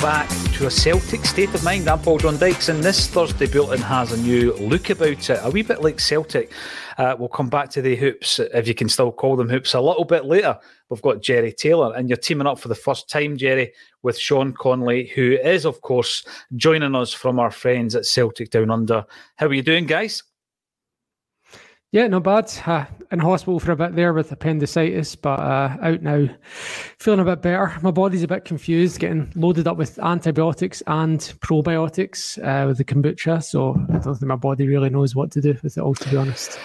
Back to a Celtic state of mind. I'm Paul John Dykes, and this Thursday bulletin has a new look about it. A wee bit like Celtic. Uh, we'll come back to the hoops, if you can still call them hoops, a little bit later. We've got Jerry Taylor, and you're teaming up for the first time, Jerry, with Sean Connolly, who is, of course, joining us from our friends at Celtic Down Under. How are you doing, guys? Yeah, not bad. Uh, in hospital for a bit there with appendicitis, but uh, out now, feeling a bit better. My body's a bit confused, getting loaded up with antibiotics and probiotics uh, with the kombucha. So I don't think my body really knows what to do with it all, to be honest.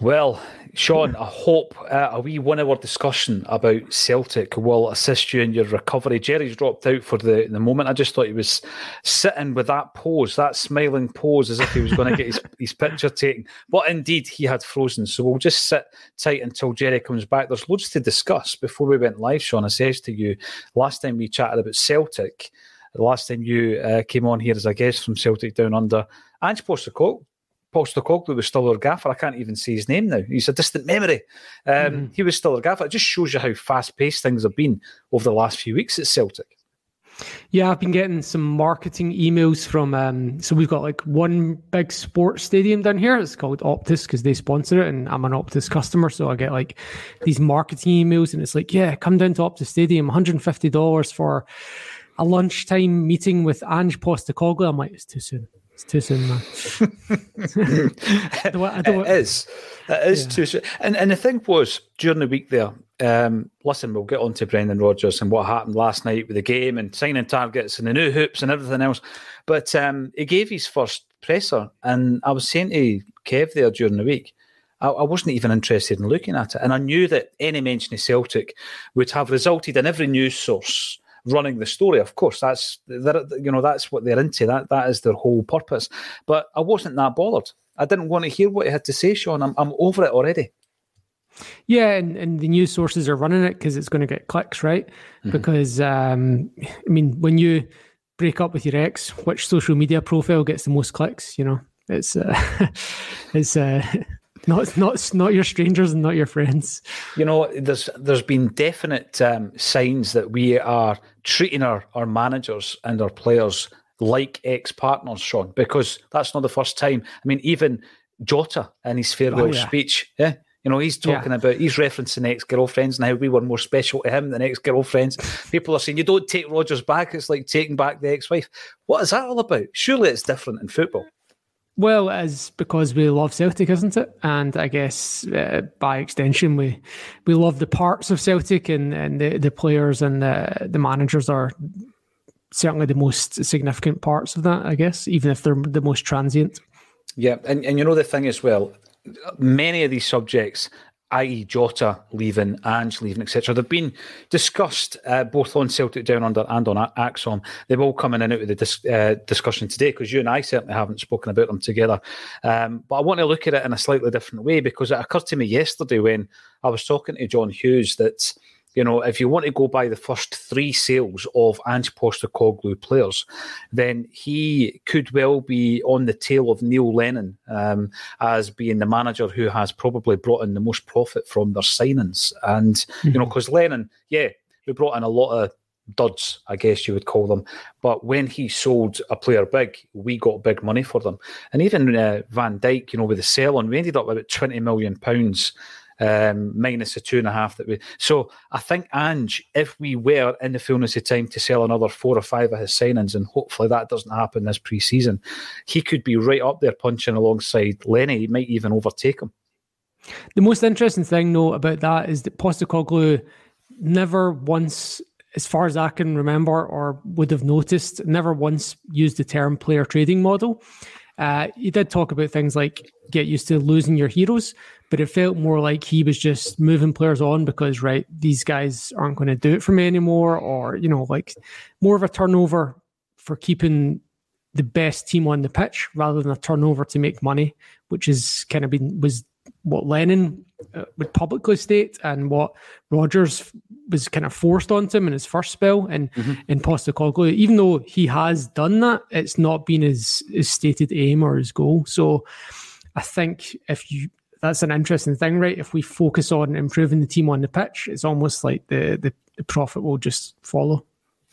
Well, Sean, I hope uh, a wee one hour discussion about Celtic will assist you in your recovery. Jerry's dropped out for the, the moment. I just thought he was sitting with that pose, that smiling pose, as if he was going to get his, his picture taken. But indeed, he had frozen. So we'll just sit tight until Jerry comes back. There's loads to discuss before we went live, Sean. I says to you, last time we chatted about Celtic, the last time you uh, came on here as a guest from Celtic Down Under, Ange Postecoglou Postecoglou was still our gaffer. I can't even see his name now. He's a distant memory. Um, mm-hmm. He was still our gaffer. It just shows you how fast paced things have been over the last few weeks at Celtic. Yeah, I've been getting some marketing emails from. Um, so we've got like one big sports stadium down here. It's called Optus because they sponsor it, and I'm an Optus customer, so I get like these marketing emails, and it's like, yeah, come down to Optus Stadium, 150 dollars for a lunchtime meeting with Ange Postecoglou. I'm like, it's too soon. It's too soon, man. I don't, I don't, it is. It is yeah. too soon. And and the thing was during the week there. Um, listen, we'll get on to Brendan Rodgers and what happened last night with the game and signing targets and the new hoops and everything else. But um, he gave his first presser, and I was saying to Kev there during the week. I, I wasn't even interested in looking at it, and I knew that any mention of Celtic would have resulted in every news source running the story. Of course, that's that. you know that's what they're into. That that is their whole purpose. But I wasn't that bothered. I didn't want to hear what he had to say, Sean. I'm I'm over it already. Yeah, and, and the news sources are running it because it's going to get clicks, right? Mm-hmm. Because um, I mean, when you break up with your ex, which social media profile gets the most clicks? You know, it's uh, it's uh, not not not your strangers and not your friends. You know, there's there's been definite um, signs that we are treating our our managers and our players like ex partners, Sean, because that's not the first time. I mean, even Jota in his farewell oh, yeah. speech, yeah. You know, he's talking yeah. about, he's referencing ex girlfriends and how we were more special to him than ex girlfriends. People are saying, you don't take Rodgers back, it's like taking back the ex wife. What is that all about? Surely it's different in football. Well, it's because we love Celtic, isn't it? And I guess uh, by extension, we we love the parts of Celtic, and, and the, the players and the, the managers are certainly the most significant parts of that. I guess, even if they're the most transient. Yeah, and, and you know the thing as well, many of these subjects i.e., Jota leaving, Ange leaving, etc. They've been discussed uh, both on Celtic Down Under and on ACSOM. They've all come in and out of the dis- uh, discussion today because you and I certainly haven't spoken about them together. Um, but I want to look at it in a slightly different way because it occurred to me yesterday when I was talking to John Hughes that you know, if you want to go by the first three sales of Ange Postecoglou players, then he could well be on the tail of Neil Lennon um, as being the manager who has probably brought in the most profit from their signings. And, mm-hmm. you know, because Lennon, yeah, we brought in a lot of duds, I guess you would call them. But when he sold a player big, we got big money for them. And even uh, Van Dijk, you know, with the sell on, we ended up with about twenty million pounds um, minus the two and a half that we. So I think Ange, if we were in the fullness of time to sell another four or five of his signings, and hopefully that doesn't happen this pre-season, he could be right up there punching alongside Lenny. He might even overtake him. The most interesting thing, though, about that is that Postecoglou never once, as far as I can remember or would have noticed, never once used the term player trading model. Uh, he did talk about things like get used to losing your heroes, but it felt more like he was just moving players on because right these guys aren't going to do it for me anymore or you know like more of a turnover for keeping the best team on the pitch rather than a turnover to make money which is kind of been was what Lennon uh, would publicly state and what Rodgers was kind of forced onto him in his first spell and mm-hmm. in Postecoglou. Even though he has done that, it's not been his, his stated aim or his goal. So I think if you that's an interesting thing, right? If we focus on improving the team on the pitch, it's almost like the the, the profit will just follow.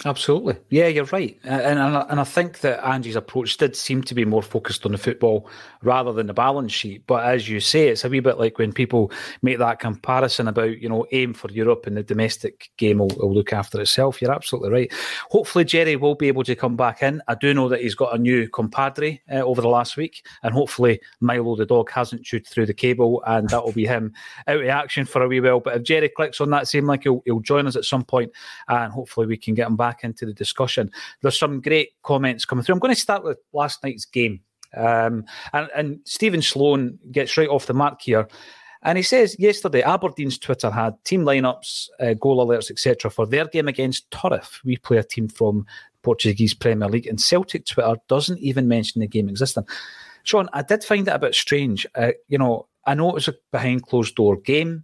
Absolutely. Yeah, you're right. And, and, and I think that Ange's approach did seem to be more focused on the football rather than the balance sheet. But as you say, it's a wee bit like when people make that comparison about, you know, aim for Europe and the domestic game will, will look after itself. You're absolutely right. Hopefully, Jerry will be able to come back in. I do know that he's got a new compadre uh, over the last week. And hopefully, Milo the dog hasn't chewed through the cable and that will be him out of action for a wee while. But if Jerry clicks on that same link, he'll, he'll join us at some point and hopefully we can get him back back into the discussion. There's some great comments coming through. I'm going to start with last night's game. Um, and, and Stephen Sloan gets right off the mark here. And he says yesterday Aberdeen's Twitter had team lineups, uh, goal alerts, etc. for their game against Turriff. We play a team from Portuguese Premier League, and Celtic Twitter doesn't even mention the game existing. Sean, I did find it a bit strange. Uh, you know, I know it was a behind closed door game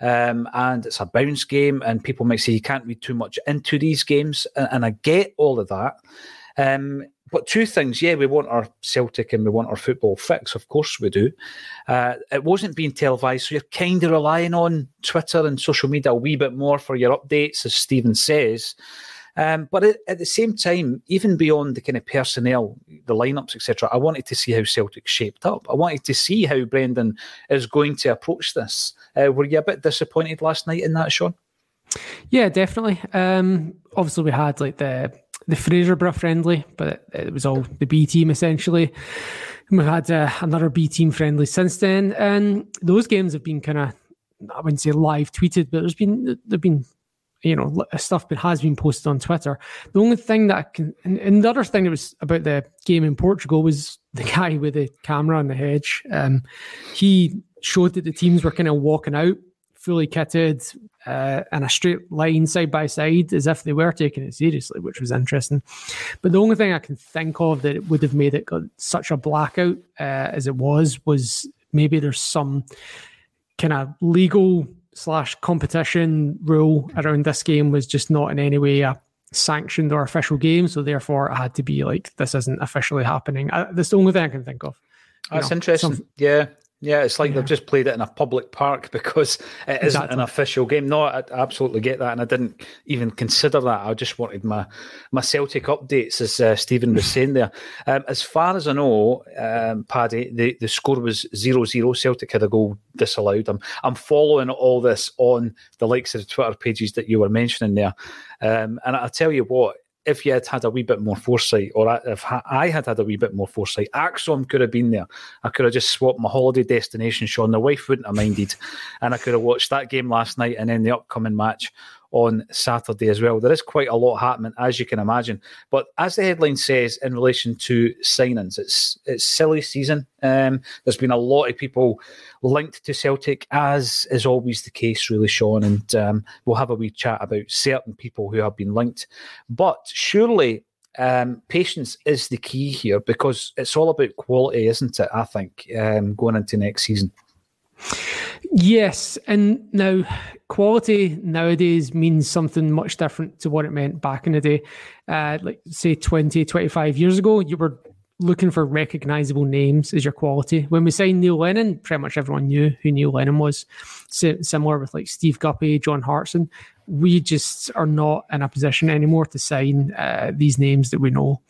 um, and it's a bounce game, and people might say you can't read too much into these games, and, and I get all of that. Um, but two things, yeah, we want our Celtic and we want our football fix, of course we do. Uh, it wasn't being televised, so you're kind of relying on Twitter and social media a wee bit more for your updates, as Stephen says. Um, but at, at, the same time, even beyond the kind of personnel, the lineups, etc., I wanted to see how Celtic shaped up. I wanted to see how Brendan is going to approach this. Uh, were you a bit disappointed last night in that, Sean? Yeah, definitely. Um, obviously, we had like the the Fraserburgh friendly, but it, it was all the B team essentially. And we've had uh, another B team friendly since then, and those games have been kind of I wouldn't say live tweeted, but there's been there've been you know stuff that has been posted on Twitter. The only thing that I can, and, and, the other thing that was about the game in Portugal was the guy with the camera on the hedge. Um, he showed that the teams were kind of walking out fully kitted uh, in a straight line side by side as if they were taking it seriously, which was interesting. But the only thing I can think of that would have made it got such a blackout uh, as it was was maybe there's some kind of legal slash competition rule around this game was just not in any way a sanctioned or official game. So therefore, it had to be like this isn't officially happening. I, that's the only thing I can think of. That's know, interesting. Some, yeah, yeah, it's like yeah. they've just played it in a public park because it isn't exactly. an official game. No, I absolutely get that, and I didn't even consider that. I just wanted my my Celtic updates, as uh, Stephen was saying there. Um, as far as I know, um, Paddy, the, the score was 0-0. Celtic had a goal disallowed. I'm I'm following all this on the likes of the Twitter pages that you were mentioning there, um, and I tell you what, if you had had a wee bit more foresight, or if I had had a wee bit more foresight, ACSOM could have been there. I could have just swapped my holiday destination, Sean. The wife wouldn't have minded. And I could have watched that game last night and then the upcoming match on Saturday as well. There is quite a lot happening, as you can imagine. But as the headline says, in relation to signings, it's it's silly season. Um, there's been a lot of people linked to Celtic, as is always the case, really, Sean. And um, we'll have a wee chat about certain people who have been linked. But surely um, patience is the key here because it's all about quality, isn't it? I think um, going into next season. Yes, and now quality nowadays means something much different to what it meant back in the day. Uh, like, say, 20, 25 years ago, you were looking for recognizable names as your quality. When we signed Neil Lennon, pretty much everyone knew who Neil Lennon was. similar with like Steve Guppy, John Hartson. We just are not in a position anymore to sign uh, these names that we know.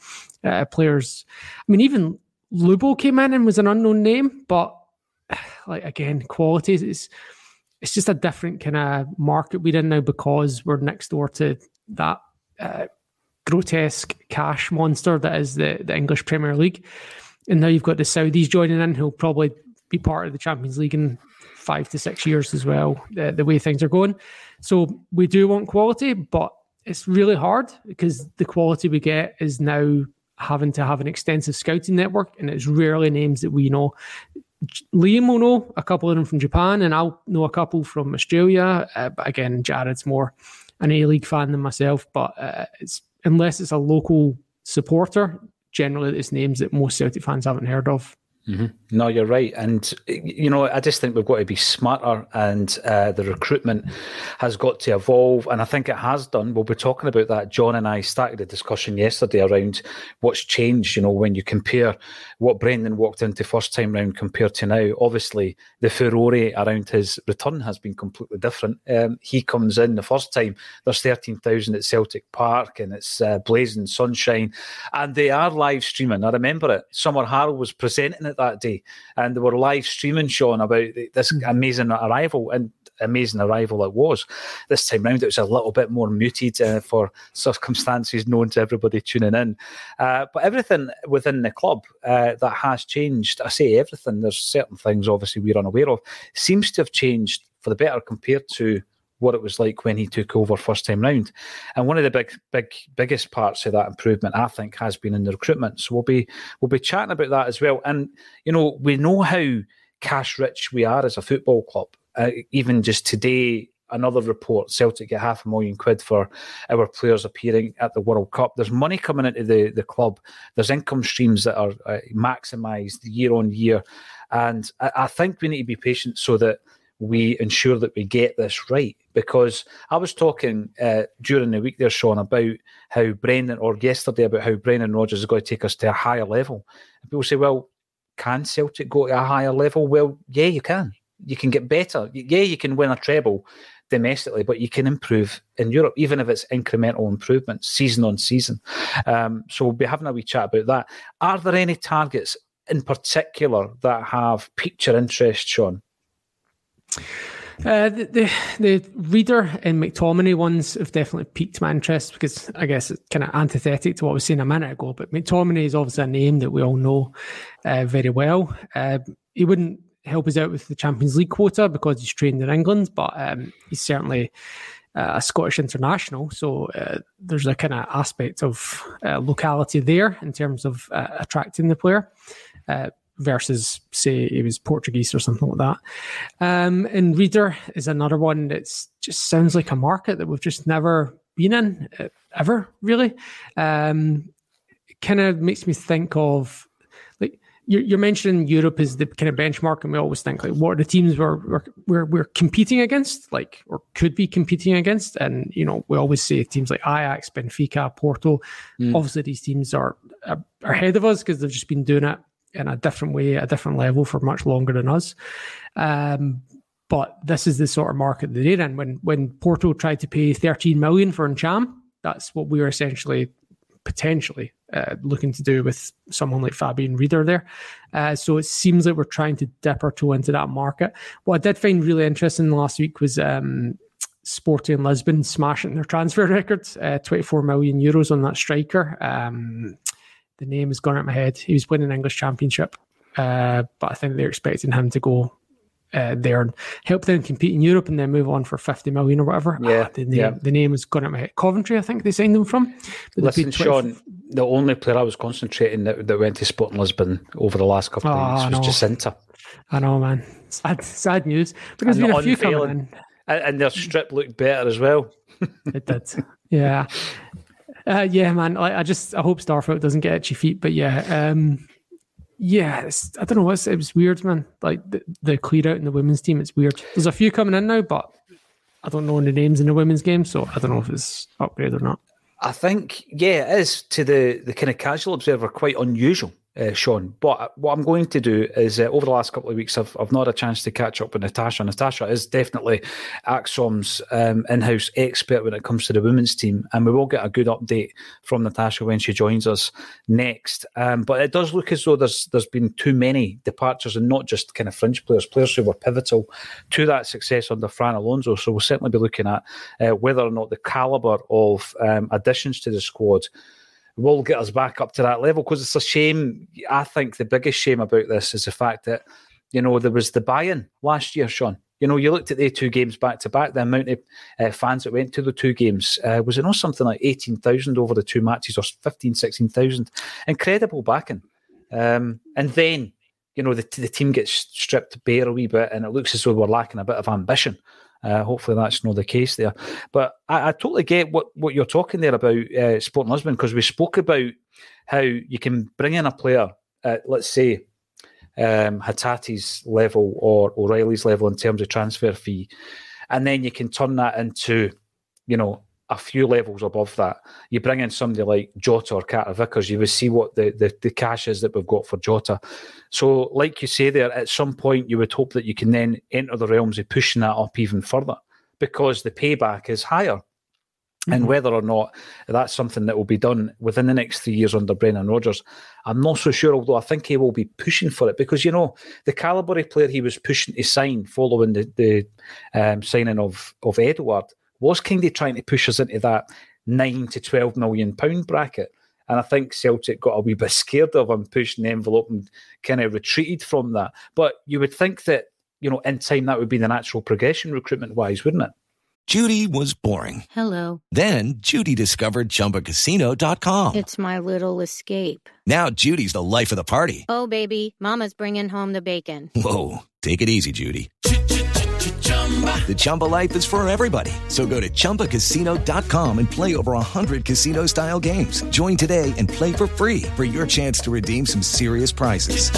Uh, players, I mean, even Lubo came in and was an unknown name, but like again, quality is it's just a different kind of market we're in now because we're next door to that uh, grotesque cash monster that is the, the English Premier League. And now you've got the Saudis joining in who'll probably be part of the Champions League in five to six years as well, the, the way things are going. So we do want quality, but it's really hard because the quality we get is now having to have an extensive scouting network, and it's rarely names that we know. Liam will know a couple of them from Japan, and I'll know a couple from Australia. Uh, but again, Jared's more an A League fan than myself. But uh, it's unless it's a local supporter, generally it's names that most Celtic fans haven't heard of. Mm-hmm. No, you're right, and you know I just think we've got to be smarter, and uh, the recruitment has got to evolve, and I think it has done. We'll be talking about that. John and I started a discussion yesterday around what's changed. You know, when you compare what Brendan walked into first time round compared to now, obviously the furore around his return has been completely different. Um, he comes in the first time, there's thirteen thousand at Celtic Park, and it's uh, blazing sunshine, and they are live streaming. I remember it. Summer Harrell was presenting it that day, and they were live streaming, Sean, about this hmm. amazing arrival, and amazing arrival it was. This time round, it was a little bit more muted uh, for circumstances known to everybody tuning in. Uh, but everything within the club uh, that has changed, I say everything, there's certain things obviously we're unaware of, seems to have changed for the better compared to what it was like when he took over first time round. And one of the big, big, biggest parts of that improvement, I think, has been in the recruitment. So we'll be we'll be chatting about that as well. And you know, we know how cash rich we are as a football club. Uh, even just today, another report: Celtic get half a million quid for our players appearing at the World Cup. There's money coming into the the club. There's income streams that are uh, maximised year on year, and I, I think we need to be patient so that we ensure that we get this right. Because I was talking uh, during the week there, Sean, about how Brendan, or yesterday, about how Brendan Rodgers is going to take us to a higher level. And people say, well, can Celtic go to a higher level? Well, yeah, you can. You can get better. Yeah, you can win a treble domestically, but you can improve in Europe, even if it's incremental improvements, season on season. Um, so we'll be having a wee chat about that. Are there any targets in particular that have piqued your interest, Sean? Uh, the, the, the Rieder and McTominay ones have definitely piqued my interest because I guess it's kind of antithetic to what was saying a minute ago. But McTominay is obviously a name that we all know uh, very well. Uh, he wouldn't help us out with the Champions League quota because he's trained in England, but um, he's certainly uh, a Scottish international. So uh, there's a kind of aspect of uh, locality there in terms of attracting the player versus say it was Portuguese or something like that. Um, and Rieder is another one that just sounds like a market that we've just never been in uh, ever really. Um, kind of makes me think of you're, you're, mentioning Europe is the kind of benchmark, and we always think like what are the teams we're, we're we're we're competing against, like or could be competing against, and you know we always say teams like Ajax, Benfica, Porto. Mm. Obviously, these teams are, are ahead of us because they've just been doing it in a different way, a different level for much longer than us. Um, but this is the sort of market that they're in. When when Porto tried to pay 13 million for Ntcham, that's what we were essentially potentially uh, looking to do with someone like Fabian Rieder there. Uh, so it seems like we're trying to dip our toe into that market. What I did find really interesting last week was um, Sporting Lisbon smashing their transfer records, uh, 24 million euros on that striker. Um, the name has gone out of my head. He was winning English Championship, uh, but I think they're expecting him to go uh, there and help them compete in Europe and then move on for 50 million or whatever. Yeah, Ah, the name, yeah. the name has gone out my head. Coventry, I think they signed them from. But Listen, paid 20 Sean, the only player I was concentrating that, that went to Sporting Lisbon over the last couple of Oh, weeks was no. Jacynta. I know, man. Sad, sad news. But there's And been a few coming in. And, and their strip looked better as well. It did. Yeah. Uh, yeah, man. I, I just I hope Starfield doesn't get itchy feet, but yeah, um, yeah. I don't know. It's, it was weird, man. Like the, the clear out in the women's team, it's weird. There's a few coming in now, but I don't know the names in the women's game, so I don't know if it's upgrade or not. I think, yeah, it is to the, the kind of casual observer quite unusual, uh, Sean. But what I'm going to do is uh, over the last couple of weeks, I've, I've not had a chance to catch up with Natasha. Natasha is definitely ACSOM's um, in house expert when it comes to the women's team. And we will get a good update from Natasha when she joins us next. Um, but it does look as though there's there's been too many departures and not just kind of fringe players, players who were pivotal to that success under Fran Alonso. So we'll certainly be looking at uh, whether or not the calibre of um, additions to the squad will get us back up to that level because it's a shame. I think the biggest shame about this is the fact that, you know, there was the buy in last year, Sean. You know, you looked at the two games back to back, the amount of uh, fans that went to the two games. Uh, was it not something like 18,000 over the two matches or 15, 16,000? Incredible backing. Um, and then, you know, the, the team gets stripped bare a wee bit and it looks as though we're lacking a bit of ambition. Uh, hopefully that's not the case there. But I, I totally get what, what you're talking there about uh, Sporting Lisbon because we spoke about how you can bring in a player at, let's say, um, Hatate's level or O'Riley's level in terms of transfer fee, and then you can turn that into, you know, a few levels above that. You bring in somebody like Jota or Carter Vickers, you will see what the, the, the cash is that we've got for Jota. So, like you say there, at some point you would hope that you can then enter the realms of pushing that up even further because the payback is higher. And whether or not that's something that will be done within the next three years under Brendan Rodgers, I'm not so sure. Although I think he will be pushing for it because you know the calibre player he was pushing to sign following the, the um, signing of of Edouard was kind of trying to push us into that nine to twelve million pound bracket. And I think Celtic got a wee bit scared of him pushing the envelope and kind of retreated from that. But you would think that you know in time that would be the natural progression recruitment wise, wouldn't it? Judy was boring. Hello. Then Judy discovered ChumbaCasino.com. It's my little escape. Now Judy's the life of the party. Oh, baby, Mama's bringing home the bacon. Whoa, take it easy, Judy. The Chumba life is for everybody. So go to ChumbaCasino.com and play over 100 casino style games. Join today and play for free for your chance to redeem some serious prizes.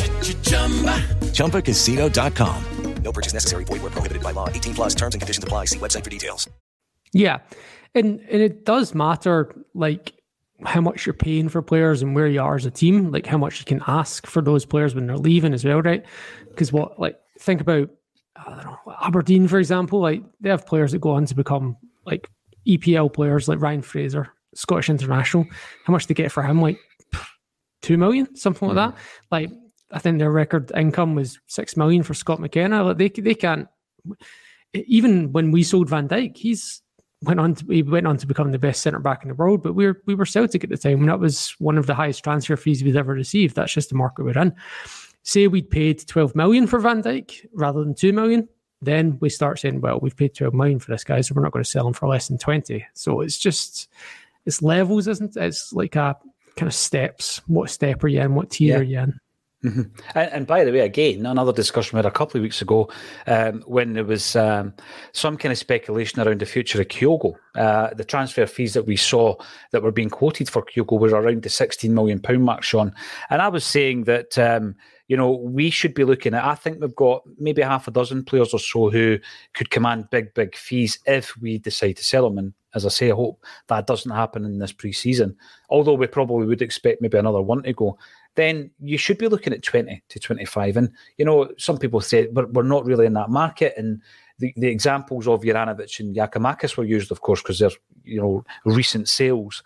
ChumbaCasino.com. No purchase necessary. Void where prohibited by law. 18 plus terms and conditions apply. See website for details. Yeah, and and it does matter like how much you're paying for players and where you are as a team, like how much you can ask for those players when they're leaving as well, right? Because what like think about I don't know Aberdeen for example, like they have players that go on to become like EPL players like Ryan Fraser, Scottish international. How much they get for him? Like two million, something like mm-hmm. that. Like I think their record income was six million for Scott McKenna. Like they they can't even when we sold Van Dijk, he's went on to he went on to become the best centre back in the world. But we were we were Celtic at the time, and that was one of the highest transfer fees we'd ever received. That's just the market we're in. Say we'd paid twelve million for Van Dijk rather than two million, then we start saying, well, we've paid twelve million for this guy, so we're not going to sell him for less than twenty. So it's just it's levels, isn't it? It's like a kind of steps. What step are you in? What tier Yeah. are you in? And, and by the way, again, another discussion we had a couple of weeks ago um, when there was um, some kind of speculation around the future of Kyogo. Uh, the transfer fees that we saw that were being quoted for Kyogo were around the £16 million mark, Sean. And I was saying that, um, you know, we should be looking at, I think we've got maybe half a dozen players or so who could command big, big fees if we decide to sell them. And as I say, I hope that doesn't happen in this pre season, although we probably would expect maybe another one to go then you should be looking at 20 to 25. And, you know, some people say we're, we're not really in that market. And the, the examples of Juranovic and Giakoumakis were used, of course, because they're, you know, recent sales.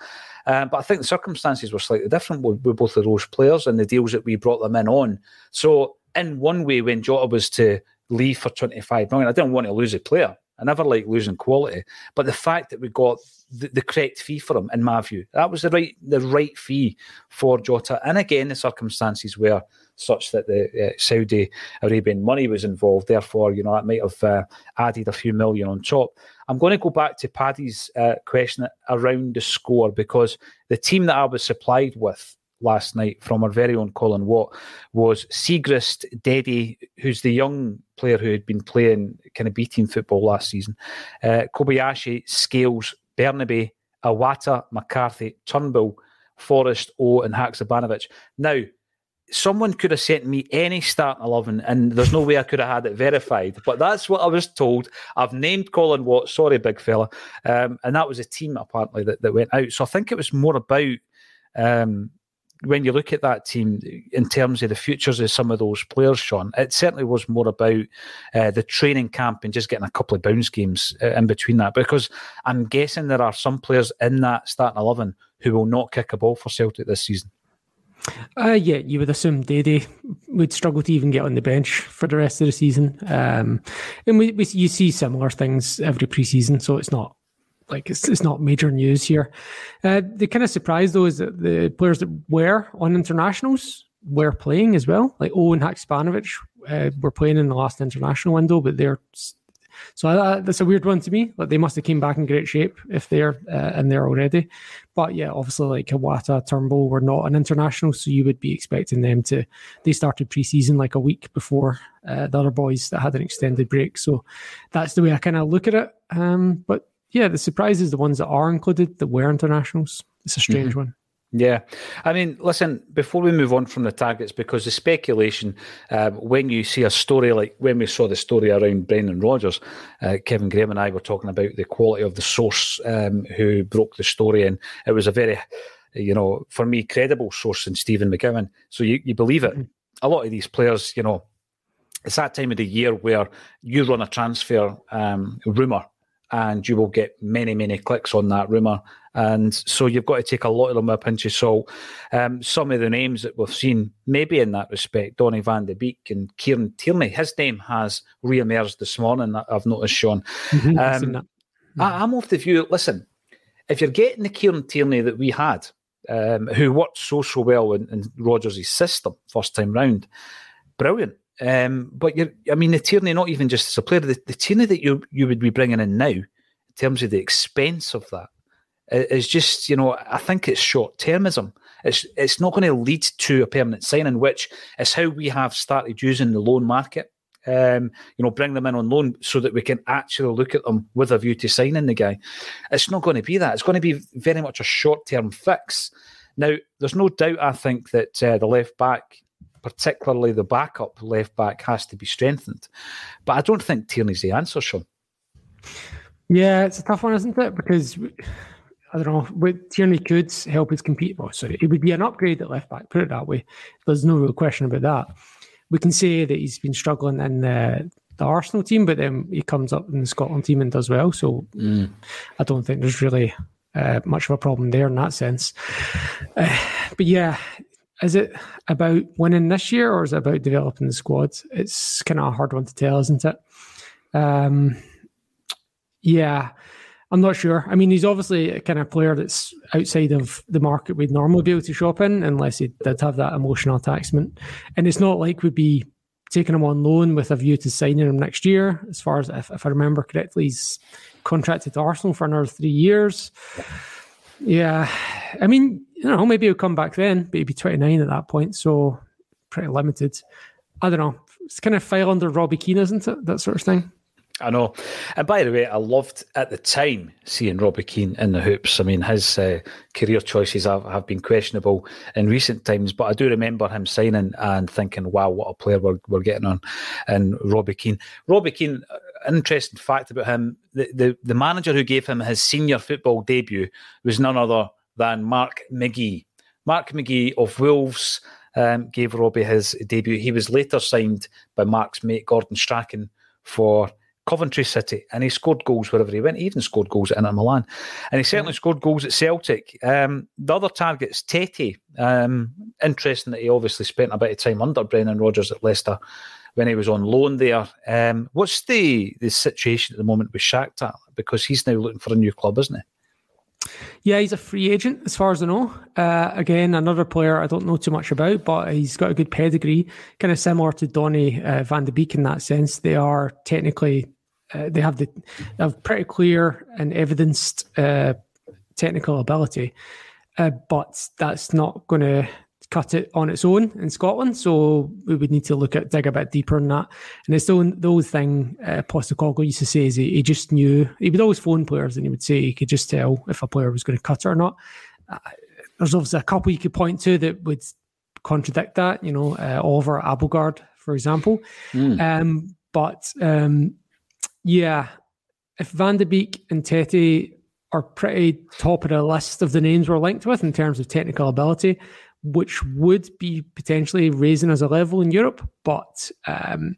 Uh, but I think the circumstances were slightly different with, with both of those players and the deals that we brought them in on. So, in one way, when Jota was to leave for 25 million, I didn't want to lose a player. I never like losing quality, but the fact that we got the, the, correct fee for him, in my view, that was the right the right fee for Jota. And again, the circumstances were such that the uh, Saudi Arabian money was involved. Therefore, you know that might have uh, added a few million on top. I'm going to go back to Paddy's uh, question around the score because the team that I was supplied with last night from our very own Colin Watt was Siegrist Dedi, who's the young player who had been playing kind of B team football last season, uh, Kobayashi, Scales, Bernabei, Iwata, McCarthy, Turnbull, Forrest, O, and Haksabanovic. Now, someone could have sent me any starting 11 and there's no way I could have had it verified. But that's what I was told. I've named Colin Watt, sorry, big fella. Um, and that was a team apparently that, that went out. So I think it was more about um, when you look at that team in terms of the futures of some of those players, Sean, it certainly was more about uh, the training camp and just getting a couple of bounce games uh, in between that. Because I'm guessing there are some players in that starting 11 who will not kick a ball for Celtic this season. Uh, yeah, you would assume Dede would struggle to even get on the bench for the rest of the season. Um, and we, we you see similar things every preseason, so it's not like it's, it's not major news here. Uh, the kind of surprise though is that the players that were on internationals were playing as well. Like Owen Haksabanovic uh, were playing in the last international window, but they're so uh, that's a weird one to me. Like they must have came back in great shape if they're uh, in there already. But yeah, obviously like Iwata, Turnbull were not an international, so you would be expecting them to. They started preseason like a week before uh, the other boys that had an extended break. So that's the way I kind of look at it. Um, but yeah, the surprise is the ones that are included that were internationals. It's a strange mm-hmm. one. Yeah. I mean, listen, before we move on from the targets, because the speculation, um, when you see a story like when we saw the story around Brendan Rodgers, uh, Kevin Graham and I were talking about the quality of the source um, who broke the story. And it was a very, you know, for me, credible source in Stephen McGowan. So you, you believe it. Mm-hmm. A lot of these players, you know, it's that time of the year where you run a transfer um, rumour and you will get many, many clicks on that rumour. And so you've got to take a lot of them with a pinch of salt. Um, some of the names that we've seen, maybe in that respect, Donny van de Beek and Kieran Tierney, his name has re emerged this morning, I've noticed, Sean. Mm-hmm, um, I, am of the view, listen, if you're getting the Kieran Tierney that we had, um, who worked so, so well in, in Rodgers' system first time round, brilliant. Um, but you're, I mean, the Tierney, not even just as a player, the, the Tierney that you you would be bringing in now, in terms of the expense of that, is just you know I think it's short termism. It's it's not going to lead to a permanent signing, which is how we have started using the loan market. Um, you know, bring them in on loan so that we can actually look at them with a view to signing the guy. It's not going to be that. It's going to be very much a short term fix. Now, there's no doubt, I think, that uh, the left back particularly the backup left back, has to be strengthened. But I don't think Tierney's the answer, Sean. Yeah, it's a tough one, isn't it? Because I don't know, with Tierney could help us compete. Well, sorry, it would be an upgrade at left back. Put it that way. There's no real question about that. We can say that he's been struggling in the, the Arsenal team, but then he comes up in the Scotland team and does well. So mm. I don't think there's really uh, much of a problem there in that sense. Uh, but yeah, is it about winning this year or is it about developing the squad? It's kind of a hard one to tell, isn't it? Um, yeah, I'm not sure. I mean, he's obviously a kind of player that's outside of the market we'd normally be able to shop in, unless he did have that emotional attachment. And it's not like we'd be taking him on loan with a view to signing him next year. As far as if, if I remember correctly, he's contracted to Arsenal for another three years. Yeah, I mean, you know, maybe he'll come back then, but he'd be 29 at that point, so pretty limited. I don't know. It's kind of file under Robbie Keane, isn't it? That sort of thing. I know. And by the way, I loved at the time seeing Robbie Keane in the hoops. I mean, his uh, career choices have, have been questionable in recent times, but I do remember him signing and thinking, wow, what a player we're, we're getting on. And Robbie Keane. Robbie Keane, interesting fact about him the, the, the manager who gave him his senior football debut was none other than Mark McGhee. Mark McGhee of Wolves um, gave Robbie his debut. He was later signed by Mark's mate Gordon Strachan for Coventry City, and he scored goals wherever he went. He even scored goals at Inter Milan, and he certainly mm. scored goals at Celtic. Um, the other target's Tete. Um, interesting that he obviously spent a bit of time under Brendan Rodgers at Leicester when he was on loan there. Um, what's the the situation at the moment with Shakhtar? Because he's now looking for a new club, isn't he? Yeah, he's a free agent as far as I know. Uh, again, another player I don't know too much about, but he's got a good pedigree, kind of similar to Donny uh, Van de Beek in that sense. They are technically, uh, they have the they have pretty clear and evidenced uh, technical ability, uh, but that's not going to cut it on its own in Scotland. So we would need to look at dig a bit deeper in that. And it's the, the old thing uh, Postecoglou used to say is he, he, just knew he would always phone players and he would say he could just tell if a player was going to cut it or not. Uh, there's obviously a couple you could point to that would contradict that. You know, uh, Oliver Abildgaard, for example. Mm. Um, but um, yeah, if Van de Beek and Tete are pretty top of the list of the names we're linked with in terms of technical ability which would be potentially raising as a level in Europe. But um,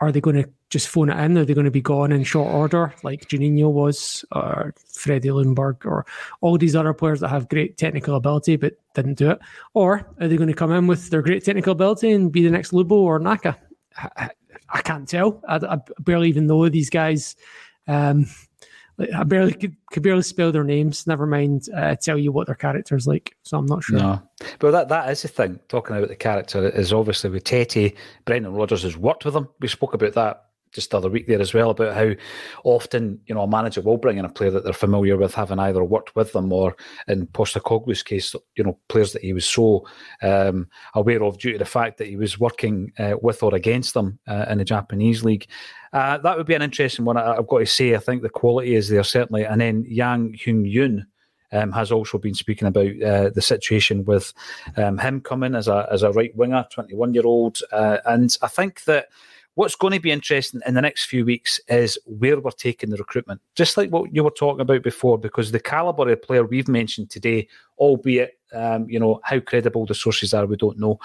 are they going to just phone it in? Are they going to be gone in short order, like Juninho was, or Freddie Ljungberg, or all these other players that have great technical ability but didn't do it? Or are they going to come in with their great technical ability and be the next Lubo or Naka? I, can't tell. I, I, barely even know these guys. Um, I barely could, could barely spell their names. Never mind uh, tell you what their character's like. So I'm not sure. No, but that that is the thing. Talking about the character is obviously with Tete. Brendan Rodgers has worked with him. We spoke about that just the other week there as well about how often you know a manager will bring in a player that they're familiar with, having either worked with them or, in Postecoglou's case, you know players that he was so um, aware of due to the fact that he was working uh, with or against them uh, in the Japanese league. Uh, that would be an interesting one. I, have got to say, I think the quality is there certainly. And then Yang Hyun Jun. Um, has also been speaking about uh, the situation with um, him coming as a as a right winger, twenty one year old, uh, and I think that What's going to be interesting in the next few weeks is where we're taking the recruitment, just like what you were talking about before, because the caliber of player we've mentioned today, albeit um, you know how credible the sources are, we don't know.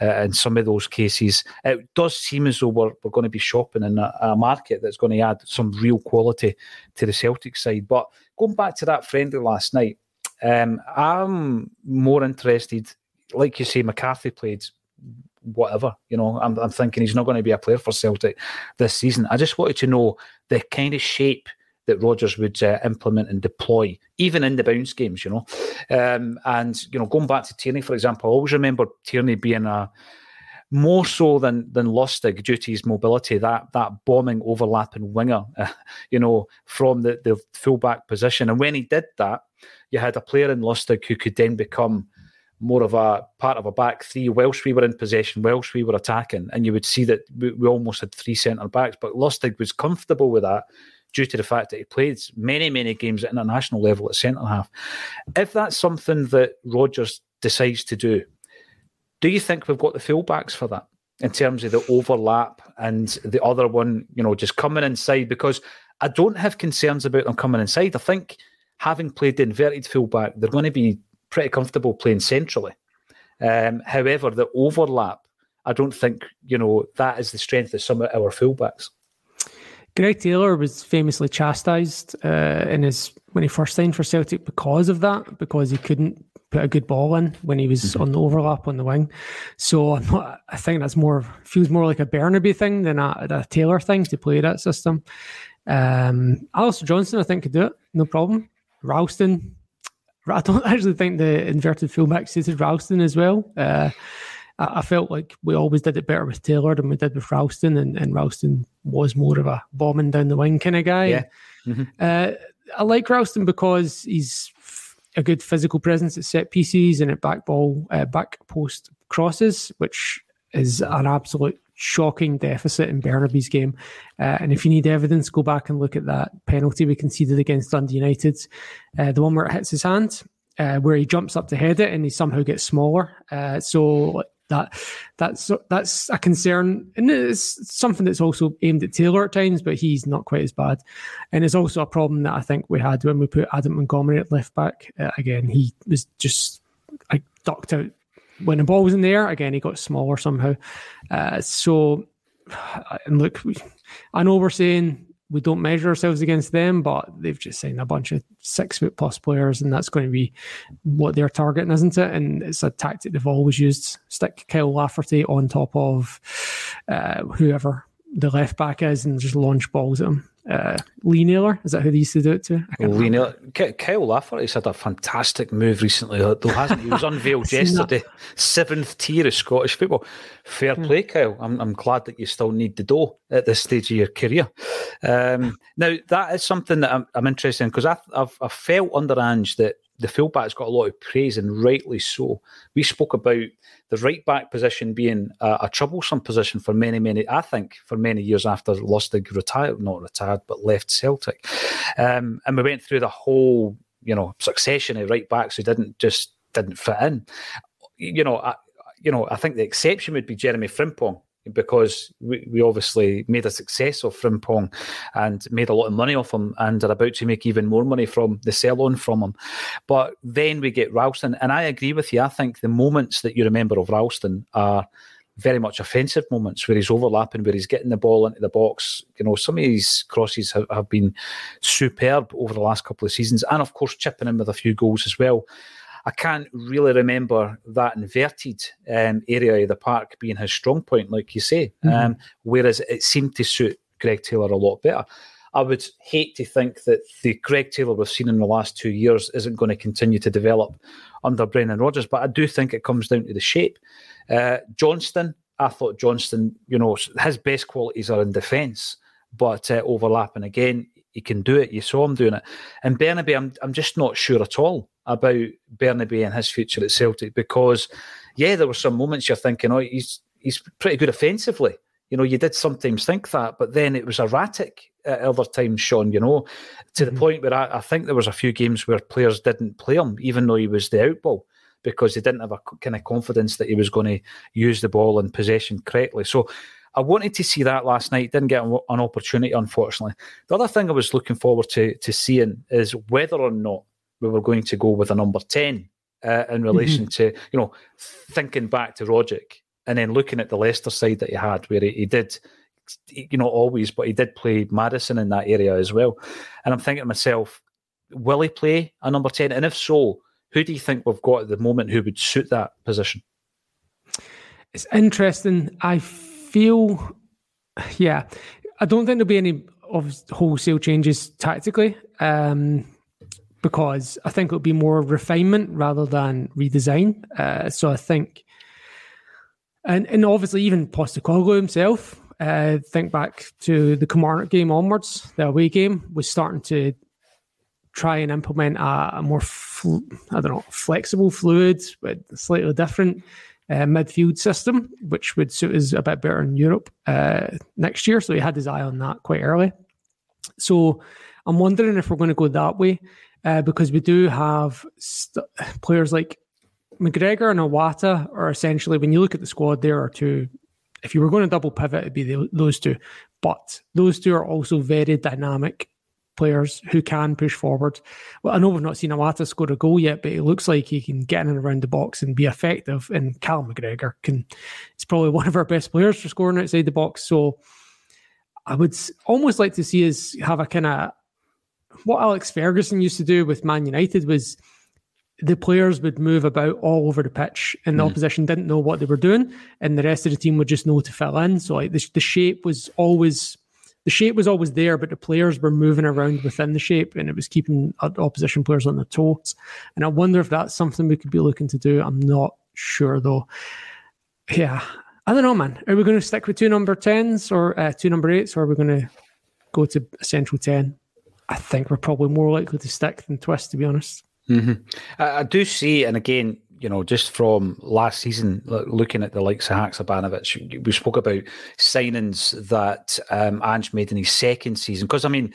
Uh, in some of those cases, it does seem as though we're, we're going to be shopping in a, a market that's going to add some real quality to the Celtic side. But going back to that friendly last night, um, I'm more interested. Like you say, McCarthy played whatever. You know, I'm, I'm thinking he's not going to be a player for Celtic this season. I just wanted to know the kind of shape that Rodgers would uh, implement and deploy, even in the bounce games, you know. Um, and, you know, going back to Tierney, for example, I always remember Tierney being a more so than than Lustig due to his mobility, that that bombing, overlapping winger, uh, you know, from the, the fullback position. And when he did that, you had a player in Lustig who could then become more of a part of a back three. Welsh we were in possession, Welsh we were attacking, and you would see that we, we almost had three centre backs. But Lustig was comfortable with that due to the fact that he played many, many games at international level at centre half. If that's something that Rodgers decides to do, do you think we've got the fullbacks for that in terms of the overlap and the other one, you know, just coming inside? Because I don't have concerns about them coming inside. I think having played the inverted fullback, they're going to be pretty comfortable playing centrally. Um, however, the overlap, I don't think you know that is the strength of some of our fullbacks. Greg Taylor was famously chastised uh, in his when he first signed for Celtic because of that, because he couldn't put a good ball in when he was mm-hmm. on the overlap on the wing. So not, i think that's more feels more like a Bernabei thing than a, a Taylor thing to play that system. Um, Alistair Johnston, I think, could do it, no problem. Ralston, I don't actually think the inverted fullback suited Ralston as well. Uh, I, I, felt like we always did it better with Taylor than we did with Ralston, and, and Ralston was more of a bombing down the wing kind of guy. Yeah. Mm-hmm. Uh, I like Ralston because he's a good physical presence at set pieces and at back ball, uh, back post crosses, which is an absolute shocking deficit in Bernabei's game. Uh, and if you need evidence, go back and look at that penalty we conceded against Dundee United, uh, the one where it hits his hand, uh, where he jumps up to head it and he somehow gets smaller. Uh, so that that's that's a concern, and it's something that's also aimed at Taylor at times, but he's not quite as bad. And it's also a problem that I think we had when we put Adam Montgomery at left back. Uh, again, he was just I ducked out when the ball was in the air, again, he got smaller somehow. Uh, so, and look, I know we're saying we don't measure ourselves against them, but they've just signed a bunch of six foot plus players, and that's going to be what they're targeting, isn't it? And it's a tactic they've always used: stick Kyle Lafferty on top of uh, whoever the left back is, and just launch balls at him uh, Lee Naylor. Is that who they used to do it to? Lee Naylor. Kyle Lafferty's had a fantastic move recently, though hasn't he? He was unveiled yesterday. Seventh tier of Scottish football. Fair yeah. play, Kyle. I'm, I'm glad that you still need the dough at this stage of your career. Um, now, that is something that I'm, I'm interested in because I've, I've, I've felt under Ange that the fullback's got a lot of praise, and rightly so. We spoke about the right back position being a, a, troublesome position for many, many, I think, for many years after Lustig retired, not retired, but left Celtic. Um, and we went through the whole, you know, succession of right backs who didn't just didn't fit in. You know, I, you know, I think the exception would be Jeremy Frimpong because we, we obviously made a success of Frimpong and made a lot of money off him and are about to make even more money from the sell on from him. But then we get Ralston, and I agree with you. I think the moments that you remember of Ralston are very much offensive moments where he's overlapping, where he's getting the ball into the box. You know, some of his crosses have, have been superb over the last couple of seasons, and of course, chipping in with a few goals as well. I can't really remember that inverted um, area of the park being his strong point, like you say. Mm-hmm. Um, whereas it seemed to suit Greg Taylor a lot better. I would hate to think that the Greg Taylor we've seen in the last two years isn't going to continue to develop under Brendan Rodgers, but I do think it comes down to the shape. Uh, Johnston, I thought Johnston, you know, his best qualities are in defence, but uh, overlapping again, he can do it. You saw him doing it. And Bernabei, I'm, I'm just not sure at all about Bernabei and his future at Celtic because, yeah, there were some moments you're thinking, oh, he's he's pretty good offensively. You know, you did sometimes think that, but then it was erratic at other times, Sean, you know, to mm-hmm. the point where I, I, think there was a few games where players didn't play him, even though he was the outball, because they didn't have a kind of confidence that he was going to use the ball in possession correctly. So I wanted to see that last night, didn't get an opportunity, unfortunately. The other thing I was looking forward to, to seeing is whether or not we were going to go with a number 10 uh, in relation mm-hmm. to, you know, thinking back to Rogic and then looking at the Leicester side that he had, where he, he did, you know, always, but he did play Maddison in that area as well. And I'm thinking to myself, will he play a number 10? And if so, who do you think we've got at the moment who would suit that position? It's interesting. I feel, yeah, I don't think there'll be any of wholesale changes tactically. Um, because I think it'll be more refinement rather than redesign. Uh, so I think, and and obviously even Postecoglou himself, uh, think back to the Kilmarnock game onwards, the away game was starting to try and implement a, a more, fl- I don't know, flexible, fluid, but slightly different uh, midfield system, which would suit us a bit better in Europe uh, next year. So he had his eye on that quite early. So I'm wondering if we're going to go that way uh, because we do have st- players like McGregor and Iwata are essentially, when you look at the squad, there are two. If you were going to double pivot, it'd be the, those two. But those two are also very dynamic players who can push forward. Well, I know we've not seen Iwata score a goal yet, but it looks like he can get in and around the box and be effective. And Cal McGregor can, it's probably one of our best players for scoring outside the box. So I would almost like to see us have a kind of what Alex Ferguson used to do with Man United was the players would move about all over the pitch and the mm. opposition didn't know what they were doing and the rest of the team would just know to fill in so like the, the shape was always the shape was always there but the players were moving around within the shape and it was keeping opposition players on their toes. And i wonder if that's something we could be looking to do. I'm not sure though. Yeah. I don't know man. Are we going to stick with two number 10s or uh, two number 8s or are we going to go to a central 10 I think we're probably more likely to stick than twist, to be honest. Mm-hmm. I, I, do see, and again, you know, just from last season, looking at the likes of Haksabanovic, we spoke about signings that um, Ange made in his second season. Because, I mean,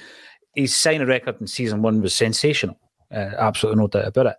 his signing record in season one was sensational. Uh, absolutely no doubt about it.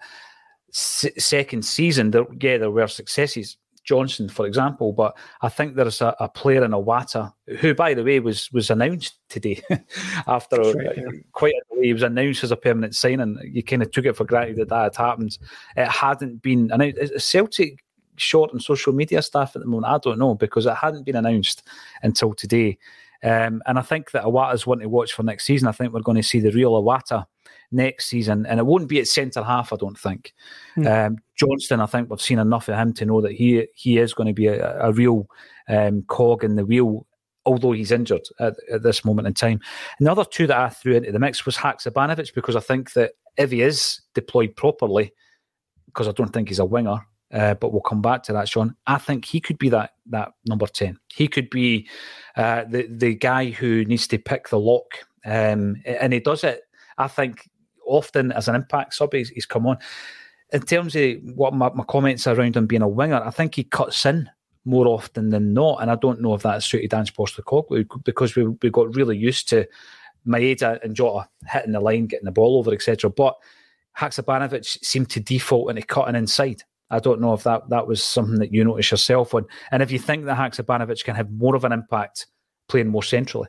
S- second season, there, yeah, there were successes. Johnston, for example. But I think there's a, a player in Iwata who, by the way, was was announced today after right, yeah. quite a delay. He was announced as a permanent signing. You kind of took it for granted that that had happened. It hadn't been announced. Is Celtic short on social media staff at the moment? I don't know because it hadn't been announced until today. Um, and I think that Iwata's one to watch for next season. I think we're going to see the real Iwata next season, and it won't be at centre half. I don't think. Mm. Um, Johnston, I think we've seen enough of him to know that he he is going to be a, a real um, cog in the wheel. Although he's injured at, at, this moment in time, another two that I threw into the mix was Haksabanovic because I think that if he is deployed properly, because I don't think he's a winger, uh, but we'll come back to that, Sean. I think he could be that that number ten. He could be uh, the the guy who needs to pick the lock, um, and he does it. I think often as an impact sub, he's, he's come on. In terms of what my, my comments around him being a winger, I think he cuts in more often than not, and I don't know if that's suited Dan Postecoglou because we we got really used to Maeda and Jota hitting the line, getting the ball over, etc. But Haksabanovic seemed to default into cutting inside. I don't know if that, that was something that you noticed yourself on. And if you think that Haksabanovic can have more of an impact playing more centrally.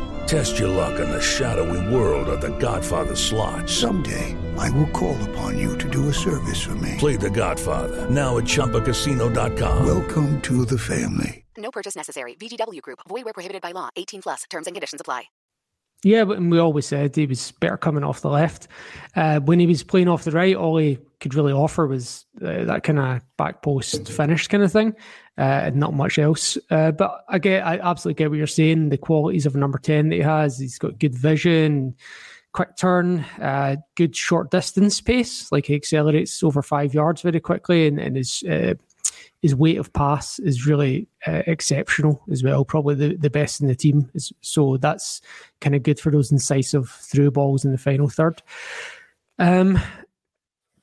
Test your luck in the shadowy world of The Godfather slot. Someday, I will call upon you to do a service for me. Play The Godfather now at ChumbaCasino.com. Welcome to the family. No purchase necessary. VGW Group. Void where prohibited by law. 18 plus. Terms and conditions apply. Yeah, but we always said he was better coming off the left. Uh, when he was playing off the right, all he could really offer was uh, that kind of back post finish kind of thing, and not much else. Uh, but I get, I absolutely get what you're saying. The qualities of number ten that he has, he's got good vision, quick turn, uh, good short distance pace. Like he accelerates over five yards very quickly, and, and his uh, his weight of pass is really uh, exceptional as well. Probably the, the best in the team. So that's kind of good for those incisive through balls in the final third. Um,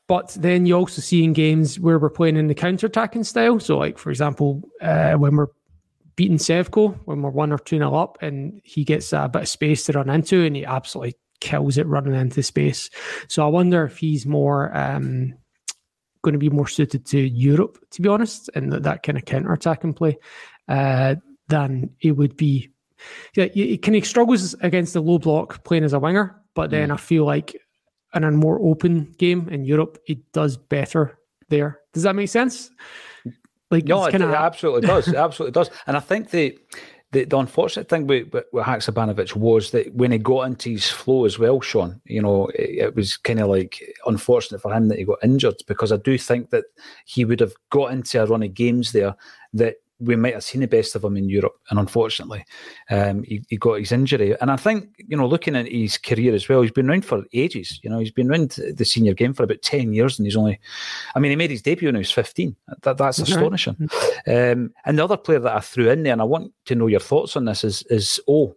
but then you also see in games where we're playing in the counter-attacking style. So, like for example, uh, when we're beating Sevco, when we're one or two nil up, and he gets a bit of space to run into, and he absolutely kills it running into space. So I wonder if he's more um, going to be more suited to Europe, to be honest, and that, that kind of counter-attacking play uh, than it would be. Yeah, he kind of struggles against the low block playing as a winger, but then mm. I feel like in a more open game in Europe, it does better there. Does that make sense? Like, no, it, kinda... it absolutely does. It absolutely does. And I think the the, the unfortunate thing with, with, with Haksabanovic was that when he got into his flow as well, Sean, you know, it, it was kind of like unfortunate for him that he got injured because I do think that he would have got into a run of games there that we might have seen the best of him in Europe, and unfortunately, um, he, he, got his injury. And I think you know, looking at his career as well, he's been around for ages. You know, he's been around the senior game for about ten years, and he's only, I mean, he made his debut when he was fifteen. That, that's astonishing. Um, and the other player that I threw in there, and I want to know your thoughts on this, is is O.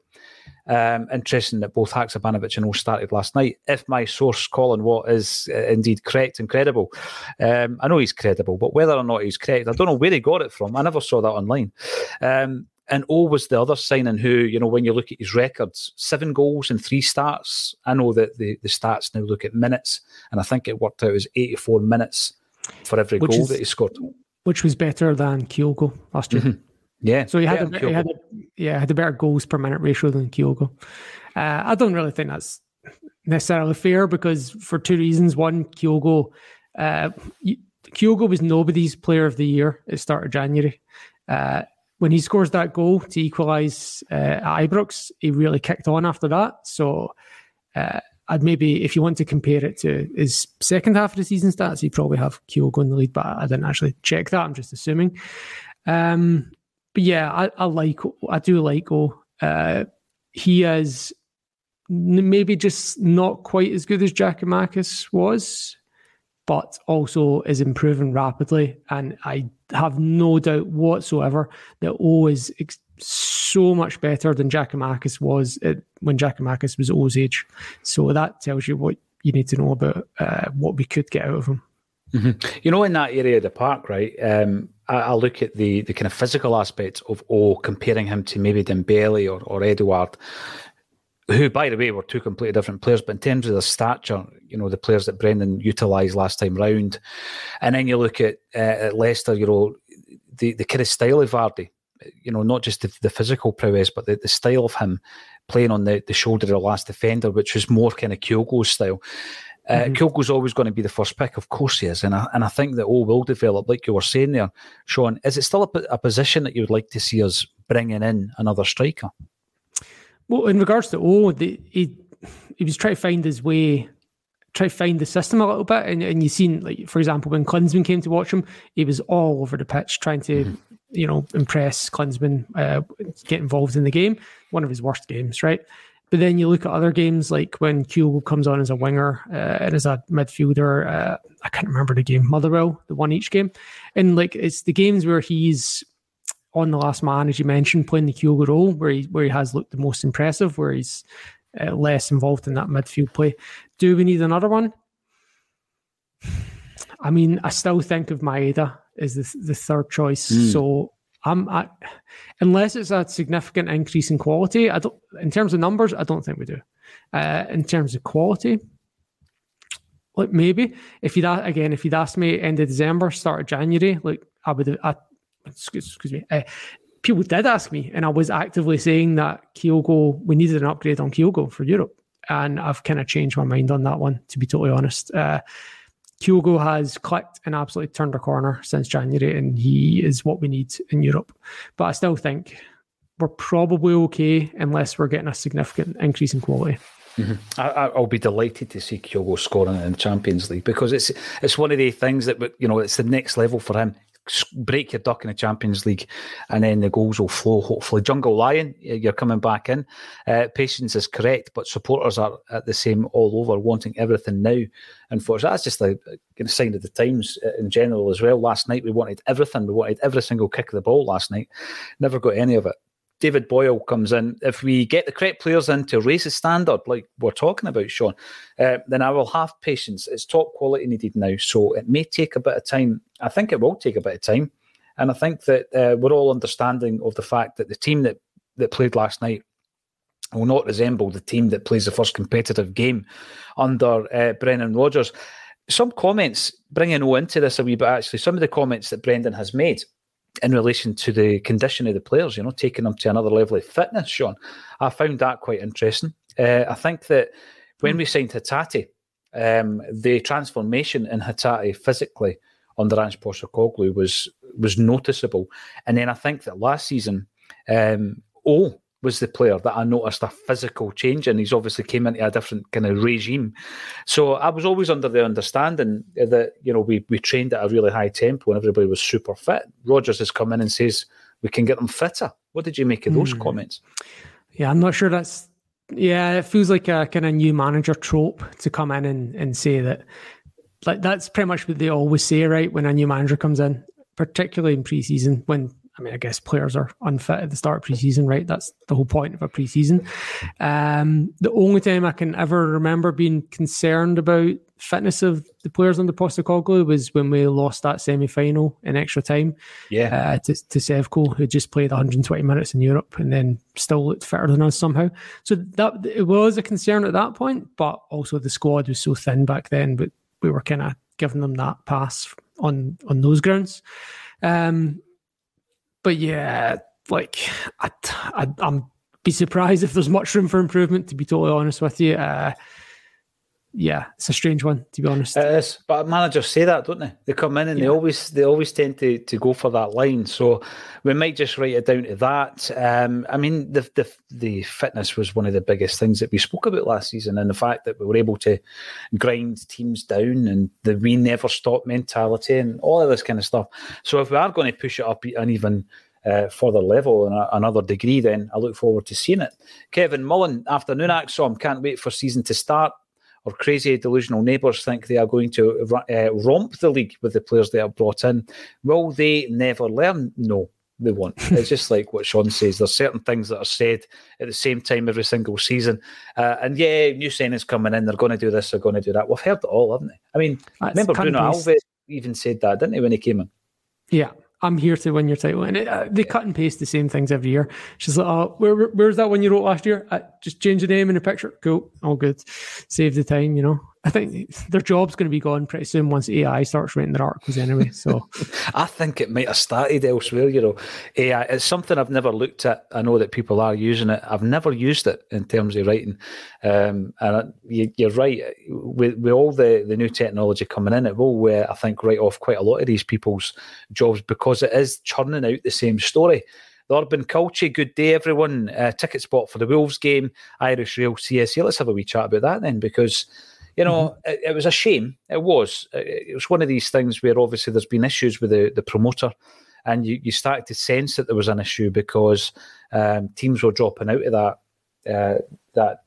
Um, interesting that both Haksabanovic and O started last night. If my source, Colin Watt, is uh, indeed correct and credible, um, I know he's credible, but whether or not he's correct, I don't know where he got it from. I never saw that online. Um, and O was the other signing who, you know, when you look at his records, seven goals and three starts. I know that the, the stats now look at minutes, and I think it worked out as 84 minutes for every which goal is, that he scored. Which was better than Kyogo last year. Mm-hmm. Yeah. So he had, a, he had a, yeah, had a better goals per minute ratio than Kyogo. Uh, I don't really think that's necessarily fair because for two reasons. One, Kyogo, uh, Kyogo was nobody's player of the year at the start of January. Uh, when he scores that goal to equalise uh, at Ibrox, he really kicked on after that. So uh, I'd maybe, if you want to compare it to his second half of the season stats, he'd probably have Kyogo in the lead, but I didn't actually check that. I'm just assuming. Um, but yeah, I, I like I do like O. Uh, he is maybe just not quite as good as Giakoumakis was, but also is improving rapidly. And I have no doubt whatsoever that O is ex- so much better than Giakoumakis was at, when Giakoumakis was O's age. So that tells you what you need to know about uh, what we could get out of him. Mm-hmm. You know, in that area of the park, right? Um, I, look at the the kind of physical aspects of O, comparing him to maybe Dembele or, or Edouard, who, by the way, were two completely different players. But in terms of the stature, you know, the players that Brendan utilised last time round, and then you look at, uh, at Leicester, you know, the the kind of style of Vardy, you know, not just the, the physical prowess, but the, the style of him playing on the, the shoulder of the last defender, which was more kind of Kyogo's style. Uh, mm-hmm. Kyogo's always going to be the first pick, of course he is, and I, and I think that O will develop, like you were saying there, Sean. Is it still a, a position that you would like to see us bringing in another striker? Well, in regards to O, the, he he was trying to find his way, try to find the system a little bit, and and you seen like for example when Klinsmann came to watch him, he was all over the pitch trying to. Mm-hmm. You know, impress Klinsmann, uh, get involved in the game. One of his worst games, right? But then you look at other games like when Kyogo comes on as a winger uh, and as a midfielder. Uh, I can't remember the game, Motherwell, the one each game, and like it's the games where he's on the last man, as you mentioned, playing the Kyogo role where he where he has looked the most impressive, where he's uh, less involved in that midfield play. Do we need another one? I mean, I still think of Maeda as the the third choice. Mm. So I'm I, unless it's a significant increase in quality. I don't in terms of numbers. I don't think we do. Uh, in terms of quality, like maybe if you'd again if you'd asked me end of December, start of January, like I would I, excuse, excuse me. Uh, people did ask me, and I was actively saying that Kyogo we needed an upgrade on Kyogo for Europe, and I've kind of changed my mind on that one. To be totally honest. Uh, Kyogo has clicked and absolutely turned a corner since January, and he is what we need in Europe. But I still think we're probably okay unless we're getting a significant increase in quality. Mm-hmm. I, will be delighted to see Kyogo scoring in the Champions League because it's it's one of the things that you know it's the next level for him break your duck in the Champions League, and then the goals will flow. Hopefully, Jungle Lion, you're coming back in. Uh, patience is correct, but supporters are at the same all over, wanting everything now. Unfortunately, that's just a, a sign of the times uh, in general as well. Last night we wanted everything. We wanted every single kick of the ball last night. Never got any of it. David Boyle comes in. If we get the correct players in to raise the standard, like we're talking about, Sean, uh, then I will have patience. It's top quality needed now, so it may take a bit of time. I think it will take a bit of time, and I think that uh, we're all understanding of the fact that the team that that played last night will not resemble the team that plays the first competitive game under uh, Brendan Rodgers. Some comments bringing O into this a wee bit. Actually, some of the comments that Brendan has made in relation to the condition of the players, you know, taking them to another level of fitness, Sean. I found that quite interesting. Uh, I think that when we signed Hatate, um, the transformation in Hatate physically under Ange Postecoglou was was noticeable. And then I think that last season, um, oh, was the player that I noticed a physical change and he's obviously came into a different kind of regime. So I was always under the understanding that, you know, we, we trained at a really high tempo and everybody was super fit. Rodgers has come in and says we can get them fitter. What did you make of those mm. comments? Yeah, I'm not sure that's yeah, it feels like a kind of new manager trope to come in and, and say that like that's pretty much what they always say, right? When a new manager comes in, particularly in preseason, when I mean, I guess players are unfit at the start of preseason, right? That's the whole point of a preseason. Um, the only time I can ever remember being concerned about fitness of the players under Postecoglou was when we lost that semi-final in extra time. Yeah, uh, to, to Sevco, who just played 120 minutes in Europe and then still looked fitter than us somehow. So that it was a concern at that point, but also the squad was so thin back then, but we were kind of giving them that pass on on those grounds. Um, but yeah, like I, I, am be surprised if there's much room for improvement. To be totally honest with you, uh, yeah, it's a strange one to be honest. It is, but managers say that, don't they? They come in and yeah. they always they always tend to to go for that line. So we might just write it down to that. Um, I mean, the the the fitness was one of the biggest things that we spoke about last season, and the fact that we were able to grind teams down and the we never stop mentality and all of this kind of stuff. So if we are going to push it up an even uh, further level and a, another degree, then I look forward to seeing it. Kevin Mullen, afternoon ACSOM, can't wait for season to start or crazy delusional neighbours think they are going to uh, romp the league with the players they have brought in. Will they never learn? No, they won't. it's just like what Sean says. There's certain things that are said at the same time every single season. Uh, and yeah, new signings coming in, they're going to do this, they're going to do that. We've heard it all, haven't we? I mean, That's remember Bruno. Alves even said that, didn't he, when he came in? Yeah, I'm here to win your title, and it, uh, they cut and paste the same things every year. She's like, "Oh, where, where- where's that one you wrote last year? Uh, just change the name in the picture. Cool, all good. Save the time, you know." I think their job's going to be gone pretty soon once AI starts writing their articles anyway. So I think it might have started elsewhere, you know. AI, it's something I've never looked at. I know that people are using it. I've never used it in terms of writing. Um, and you, you're right. With, with all the, the new technology coming in, it will, uh, I think, write off quite a lot of these people's jobs because it is churning out the same story. The Urban Culture, good day, everyone. Uh, ticket spot for the Wolves game, Irish Rail CSA. Let's have a wee chat about that then because you know, it, it was a shame. It was. It, it was one of these things where obviously there's been issues with the, the promoter, and you, you start to sense that there was an issue because um, teams were dropping out of that uh, that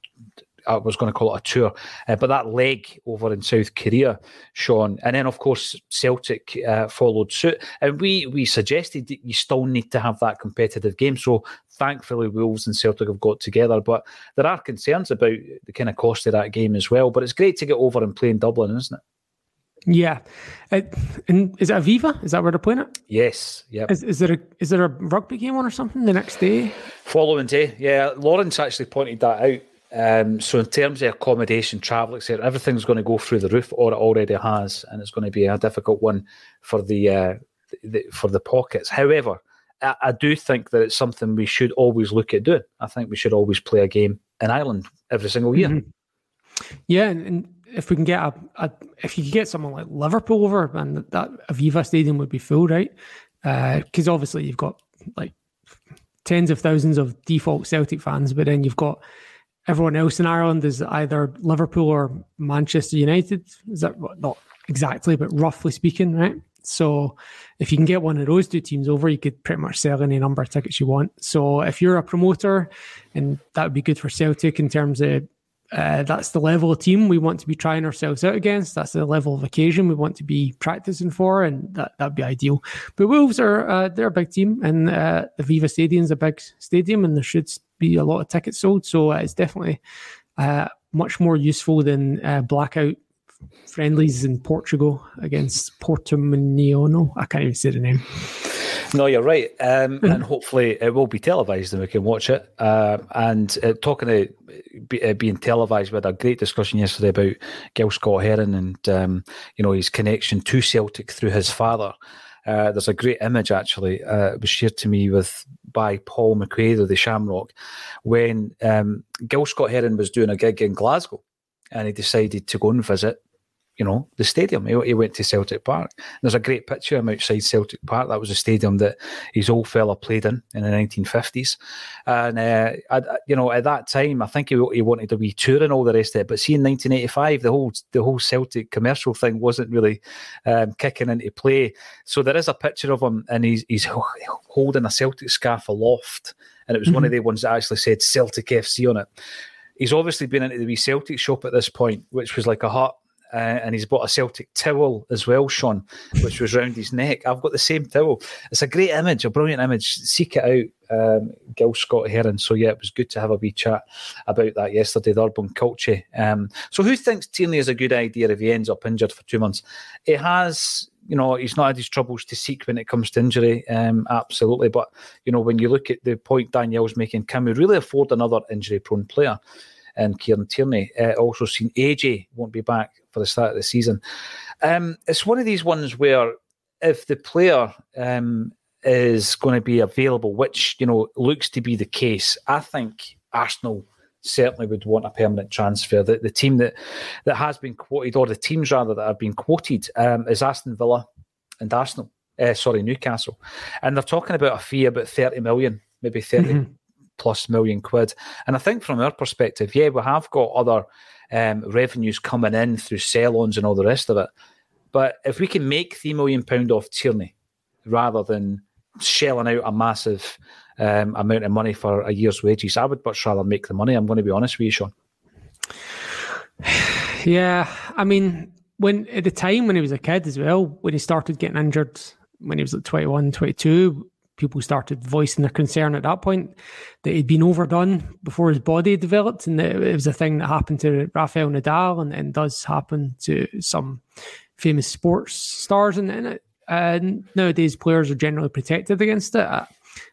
I was going to call it a tour, uh, but that leg over in South Korea, Sean, and then of course Celtic uh, followed suit, and we we suggested that you still need to have that competitive game. So thankfully, Wolves and Celtic have got together, but there are concerns about the kind of cost of that game as well. But it's great to get over and play in Dublin, isn't it? yeah, it, and is it Aviva? Is that where they're playing it? Yes, yeah. Is, is there a is there a rugby game on or something the next day? Following day, yeah. Lawrence actually pointed that out. Um, so in terms of accommodation, travel, etc., everything's going to go through the roof, or it already has, and it's going to be a difficult one for the, uh, the for the pockets. However, I, I do think that it's something we should always look at doing. I think we should always play a game in Ireland every single year. Mhm. Yeah, and, and if we can get a, a if you could get someone like Liverpool over, and that Aviva Stadium would be full, right? Because obviously you've got like tens of thousands of default Celtic fans, but then you've got everyone else in Ireland is either Liverpool or Manchester United. Is that not exactly, but roughly speaking, right? So if you can get one of those two teams over, you could pretty much sell any number of tickets you want. So if you're a promoter, and that would be good for Celtic in terms of uh, that's the level of team we want to be trying ourselves out against. That's the level of occasion we want to be practicing for, and that that'd be ideal. But Wolves are uh, they're a big team, and uh, the Aviva Stadium's a big stadium, and there should be a lot of tickets sold. So uh, it's definitely uh, much more useful than uh, blackout friendlies in Portugal against Portimonense. I can't even say the name. No, you're right. Um, and hopefully it will be televised and we can watch it. Uh, and uh, talking of be, uh, being televised, we had a great discussion yesterday about Gil Scott Heron and um, you know his connection to Celtic through his father. Uh, there's a great image actually. Uh, it was shared to me with by Paul McQuaid of the Shamrock when um, Gil Scott Heron was doing a gig in Glasgow, and he decided to go and visit you know, the stadium. He, he went to Celtic Park. There's a great picture of him outside Celtic Park. That was a stadium that his old fella played in in the 1950s. And, uh, I, you know, at that time, I think he, he wanted to be touring all the rest of it. But see, in 1985, the whole the whole Celtic commercial thing wasn't really um, kicking into play. So there is a picture of him and he's, he's holding a Celtic scarf aloft. And it was one of the ones that actually said Celtic FC on it. He's obviously been into the wee Celtic shop at this point, which was like a hut uh, and he's bought a Celtic towel as well, Sean, which was round his neck. I've got the same towel. It's a great image, a brilliant image. Seek it out, um, Gil Scott Heron. So yeah, it was good to have a wee chat about that yesterday. The urban culture. Um, so who thinks Tierney is a good idea if he ends up injured for two months? It has. You know, he's not had his troubles to seek when it comes to injury, um, absolutely. But, you know, when you look at the point Danielle's making, can we really afford another injury prone player? And Kieran Tierney. Uh, also seen AJ won't be back for the start of the season. Um, it's one of these ones where if the player um, is going to be available, which you know looks to be the case, I think Arsenal certainly would want a permanent transfer. The, the team that that has been quoted, or the teams rather that have been quoted, um, is Aston Villa and Arsenal. Uh, sorry, Newcastle, and they're talking about a fee about thirty million, maybe 30 plus million quid. And I think from our perspective, yeah, we have got other um, revenues coming in through sell-ons and all the rest of it. But if we can make three million pound off Tierney rather than shelling out a massive um, amount of money for a year's wages, I would much rather make the money. I'm going to be honest with you, Sean. Yeah, I mean, when at the time when he was a kid as well, when he started getting injured, when he was like 21, 22, people started voicing their concern at that point that he'd been overdone before his body developed. And it was a thing that happened to Rafael Nadal and, and does happen to some famous sports stars. And, and, and nowadays, players are generally protected against it. I,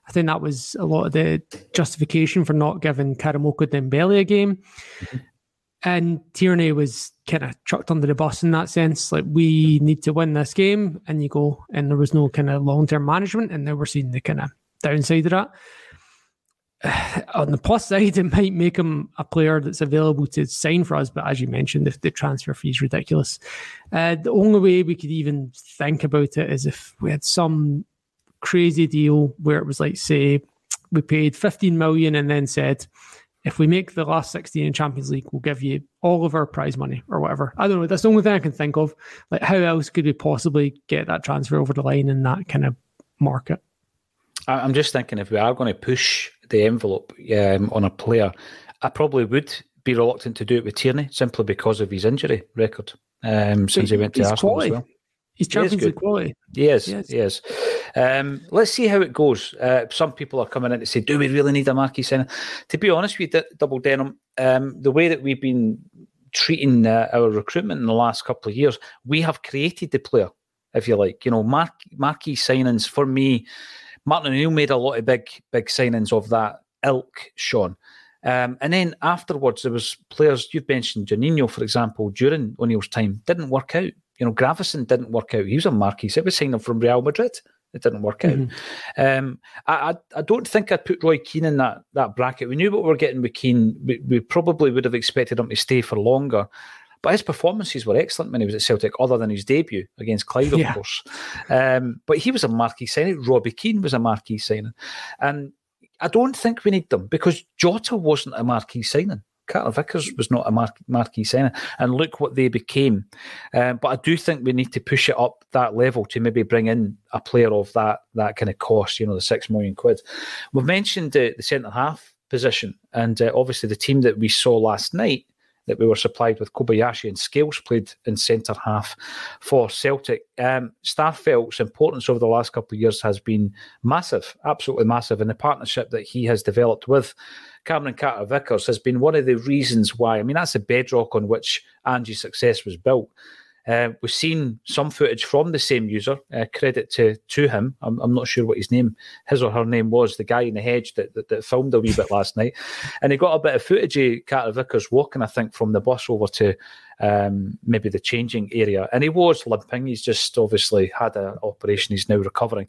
I think that was a lot of the justification for not giving Karamoko Dembele a game. Mm-hmm. And Tierney was kind of chucked under the bus in that sense. Like, we need to win this game, and you go, and there was no kind of long term management, and now we're seeing the kind of downside of that. On the plus side, it might make him a player that's available to sign for us, but as you mentioned, if the transfer fee is ridiculous. Uh, the only way we could even think about it is if we had some crazy deal where it was like, say, we paid 15 million and then said, if we make the last 16 in Champions League, we'll give you all of our prize money or whatever. I don't know. That's the only thing I can think of. Like, how else could we possibly get that transfer over the line in that kind of market? I'm just thinking if we are going to push the envelope um, on a player, I probably would be reluctant to do it with Tierney simply because of his injury record um, since he went to Arsenal quality. as well. He's Champions League quality. He is. Yes. He is. Um, let's see how it goes. Uh, some people are coming in to say, "Do we really need a marquee signing?" To be honest with Double Denim, um, the way that we've been treating uh, our recruitment in the last couple of years, we have created the player, if you like. You know, mar- marquee signings for me. Martin O'Neill made a lot of big, big signings of that ilk, Sean. Um, and then afterwards, there was players you've mentioned, Juninho, for example, during O'Neill's time, didn't work out. You know, Gravesen didn't work out. He was a marquee. It was signed from Real Madrid. It didn't work out. Mm-hmm. Um, I, I, I don't think I'd put Roy Keane in that that bracket. We knew what we were getting with Keane. We, we probably would have expected him to stay for longer. But his performances were excellent when he was at Celtic, other than his debut against Clyde, of yeah. course. Um, but he was a marquee signing. Robbie Keane was a marquee signing. And I don't think we need them because Jota wasn't a marquee signing. Carter Vickers was not a mar- marquee signing, and look what they became. Um, but I do think we need to push it up that level to maybe bring in a player of that that kind of cost. You know, the six million quid. We've mentioned uh, the centre half position, and uh, obviously the team that we saw last night that we were supplied with Kobayashi and Scales played in centre half for Celtic. Um, Starfelt's importance over the last couple of years has been massive, absolutely massive, and the partnership that he has developed with Cameron Carter Vickers has been one of the reasons why. I mean, that's the bedrock on which Ange's success was built. Uh, we've seen some footage from the same user. Uh, credit to to him. I'm, I'm, not sure what his name, his or her name was. The guy in the hedge that, that, that filmed a wee bit last night, and he got a bit of footage of Carter Vickers walking. I think from the bus over to um, maybe the changing area, and he was limping. He's just obviously had an operation. He's now recovering,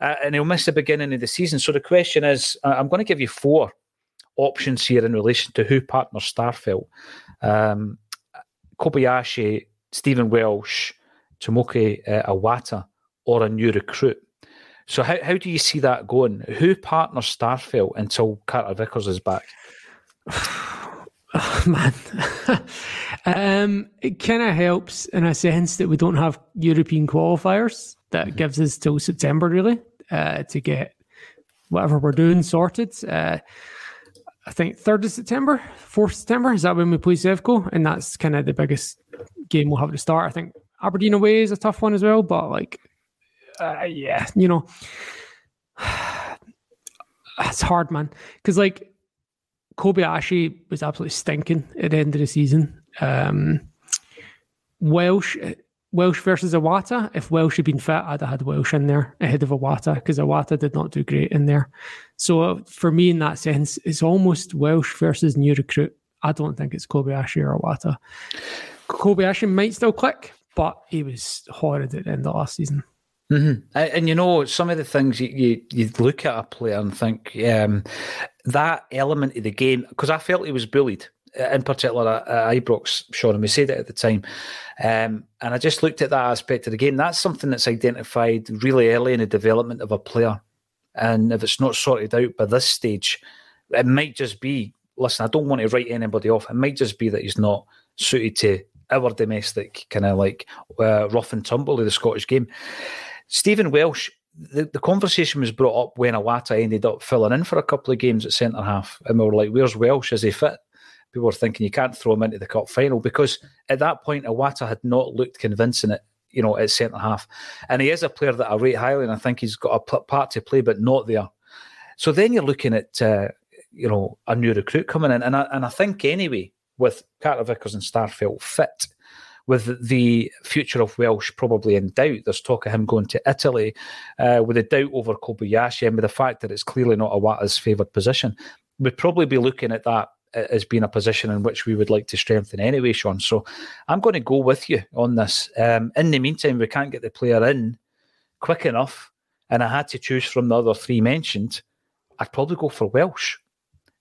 uh, and he'll miss the beginning of the season. So the question is, I'm going to give you four options here in relation to who partners Starfelt. Um, Kobayashi, Stephen Welsh, Tomoki uh, Iwata, or a new recruit. So how, how do you see that going? Who partners Starfelt until Carter Vickers is back? Oh, man, um, it kind of helps in a sense that we don't have European qualifiers. That mm-hmm. gives us till September really uh, to get whatever we're doing sorted. Uh, I think third of September, fourth September is that when we play Sevco, and that's kind of the biggest game we'll have to start. I think Aberdeen away is a tough one as well, but like, uh, yeah, you know, it's hard, man, because like Kobayashi was absolutely stinking at the end of the season. Um, Welsh Welsh versus Iwata. If Welsh had been fit, I'd have had Welsh in there ahead of Iwata because Iwata did not do great in there. So for me, in that sense, it's almost Welsh versus new recruit. I don't think it's Kobayashi or Iwata. Kobayashi might still click, but he was horrid at the end of last season. Mm-hmm. And, and, you know, some of the things you, you, you look at a player and think um, that element of the game, because I felt he was bullied in particular at, at Ibrox, Sean, and we said it at the time. Um, and I just looked at that aspect of the game. That's something that's identified really early in the development of a player. And if it's not sorted out by this stage, it might just be listen, I don't want to write anybody off. It might just be that he's not suited to our domestic kind of like uh, rough and tumble of the Scottish game. Stephen Welsh, the, the conversation was brought up when Iwata ended up filling in for a couple of games at centre half. And we were like, where's Welsh? Is he fit? People were thinking you can't throw him into the cup final because at that point Iwata had not looked convincing at you know at centre half, and he is a player that I rate highly, and I think he's got a part to play, but not there. So then you're looking at uh, you know a new recruit coming in, and I, and I think anyway with Carter Vickers and Starfelt fit. With the future of Welsh probably in doubt, there's talk of him going to Italy, uh, with a doubt over Kobayashi, and with the fact that it's clearly not Iwata's favoured position, we'd probably be looking at that as being a position in which we would like to strengthen anyway, Sean. So I'm going to go with you on this. Um, in the meantime, we can't get the player in quick enough, and I had to choose from the other three mentioned. I'd probably go for Welsh.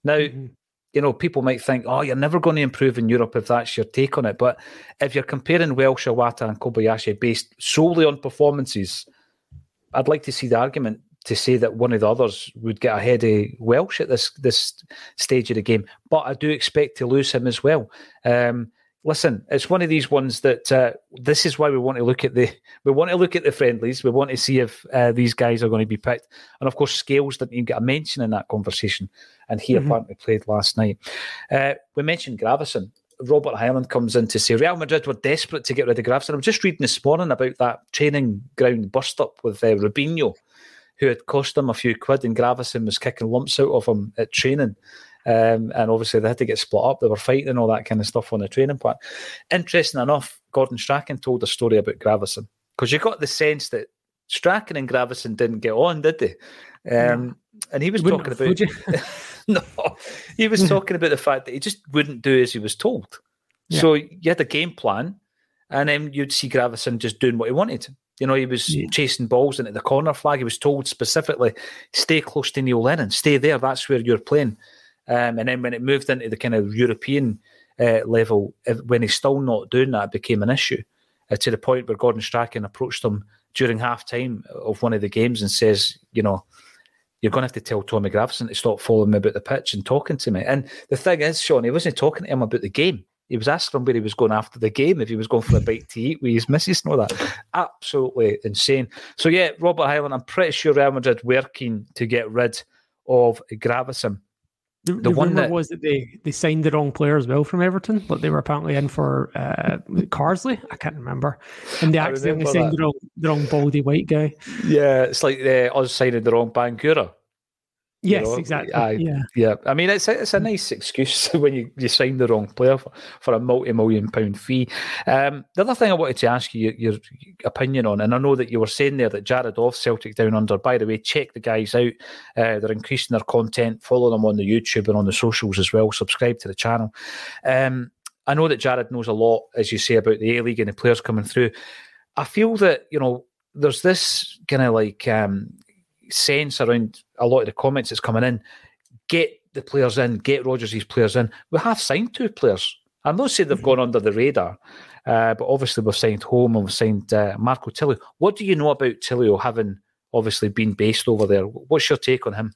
Now, mm-hmm. you know, people might think, oh, you're never going to improve in Europe if that's your take on it. But if you're comparing Welsh, Iwata, and Kobayashi based solely on performances, I'd like to see the argument to say that one of the others would get ahead of Welsh at this this stage of the game. But I do expect to lose him as well. Um, listen, it's one of these ones that uh, this is why we want to look at the we want to look at the friendlies. We want to see if uh, these guys are going to be picked. And of course, Scales didn't even get a mention in that conversation, and he mm-hmm. apparently played last night. Uh, we mentioned Gravesen. Robert Hyland comes in to say Real Madrid were desperate to get rid of Gravesen. I'm just reading this morning about that training ground bust up with uh, Robinho, who had cost them a few quid, and Gravesen was kicking lumps out of him at training. Um, and obviously, they had to get split up. They were fighting and all that kind of stuff on the training part. Interesting enough, Gordon Strachan told a story about Gravesen because you got the sense that Strachan and Gravesen didn't get on, did they? Um, and he was wouldn't talking about no, he was talking about the fact that he just wouldn't do as he was told. Yeah. So you had a game plan, and then you'd see Gravesen just doing what he wanted. You know, he was yeah. chasing balls into the corner flag. He was told specifically, stay close to Neil Lennon, stay there. That's where you're playing. Um, and then when it moved into the kind of European uh, level, when he's still not doing that, it became an issue uh, to the point where Gordon Strachan approached him during half time of one of the games and says, you know, you're going to have to tell Tommy Gravesen to stop following me about the pitch and talking to me. And the thing is, Sean, he wasn't talking to him about the game. He was asking him where he was going after the game, if he was going for a bite to eat with his missus and all that. Absolutely insane. So, yeah, Robert Hyland, I'm pretty sure Real Madrid were keen to get rid of Gravesen. The, the, the one that was that they, they signed the wrong player as well from Everton, but they were apparently in for uh, Carsley. I can't remember, and they accidentally signed the wrong, the wrong baldy white guy. Yeah, it's like uh, us signing the wrong Bangura. Yes, you know? exactly. I, yeah, yeah. I mean, it's a, it's a nice excuse when you, you sign the wrong player for, for a multi million pound fee. Um, the other thing I wanted to ask you your, your, opinion on, and I know that you were saying there that Jared off Celtic Down Under. By the way, check the guys out. Uh, they're increasing their content. Follow them on the YouTube and on the socials as well. Subscribe to the channel. Um, I know that Jared knows a lot, as you say, about the A League and the players coming through. I feel that you know there's this kind of like um, sense around a lot of the comments that's coming in. Get the players in, get Rodgers' players in. We have signed two players. I'm not saying they've gone under the radar, uh, but obviously we've signed Holm and we've signed uh, Marco Tilio. What do you know about Tilio having obviously been based over there? What's your take on him?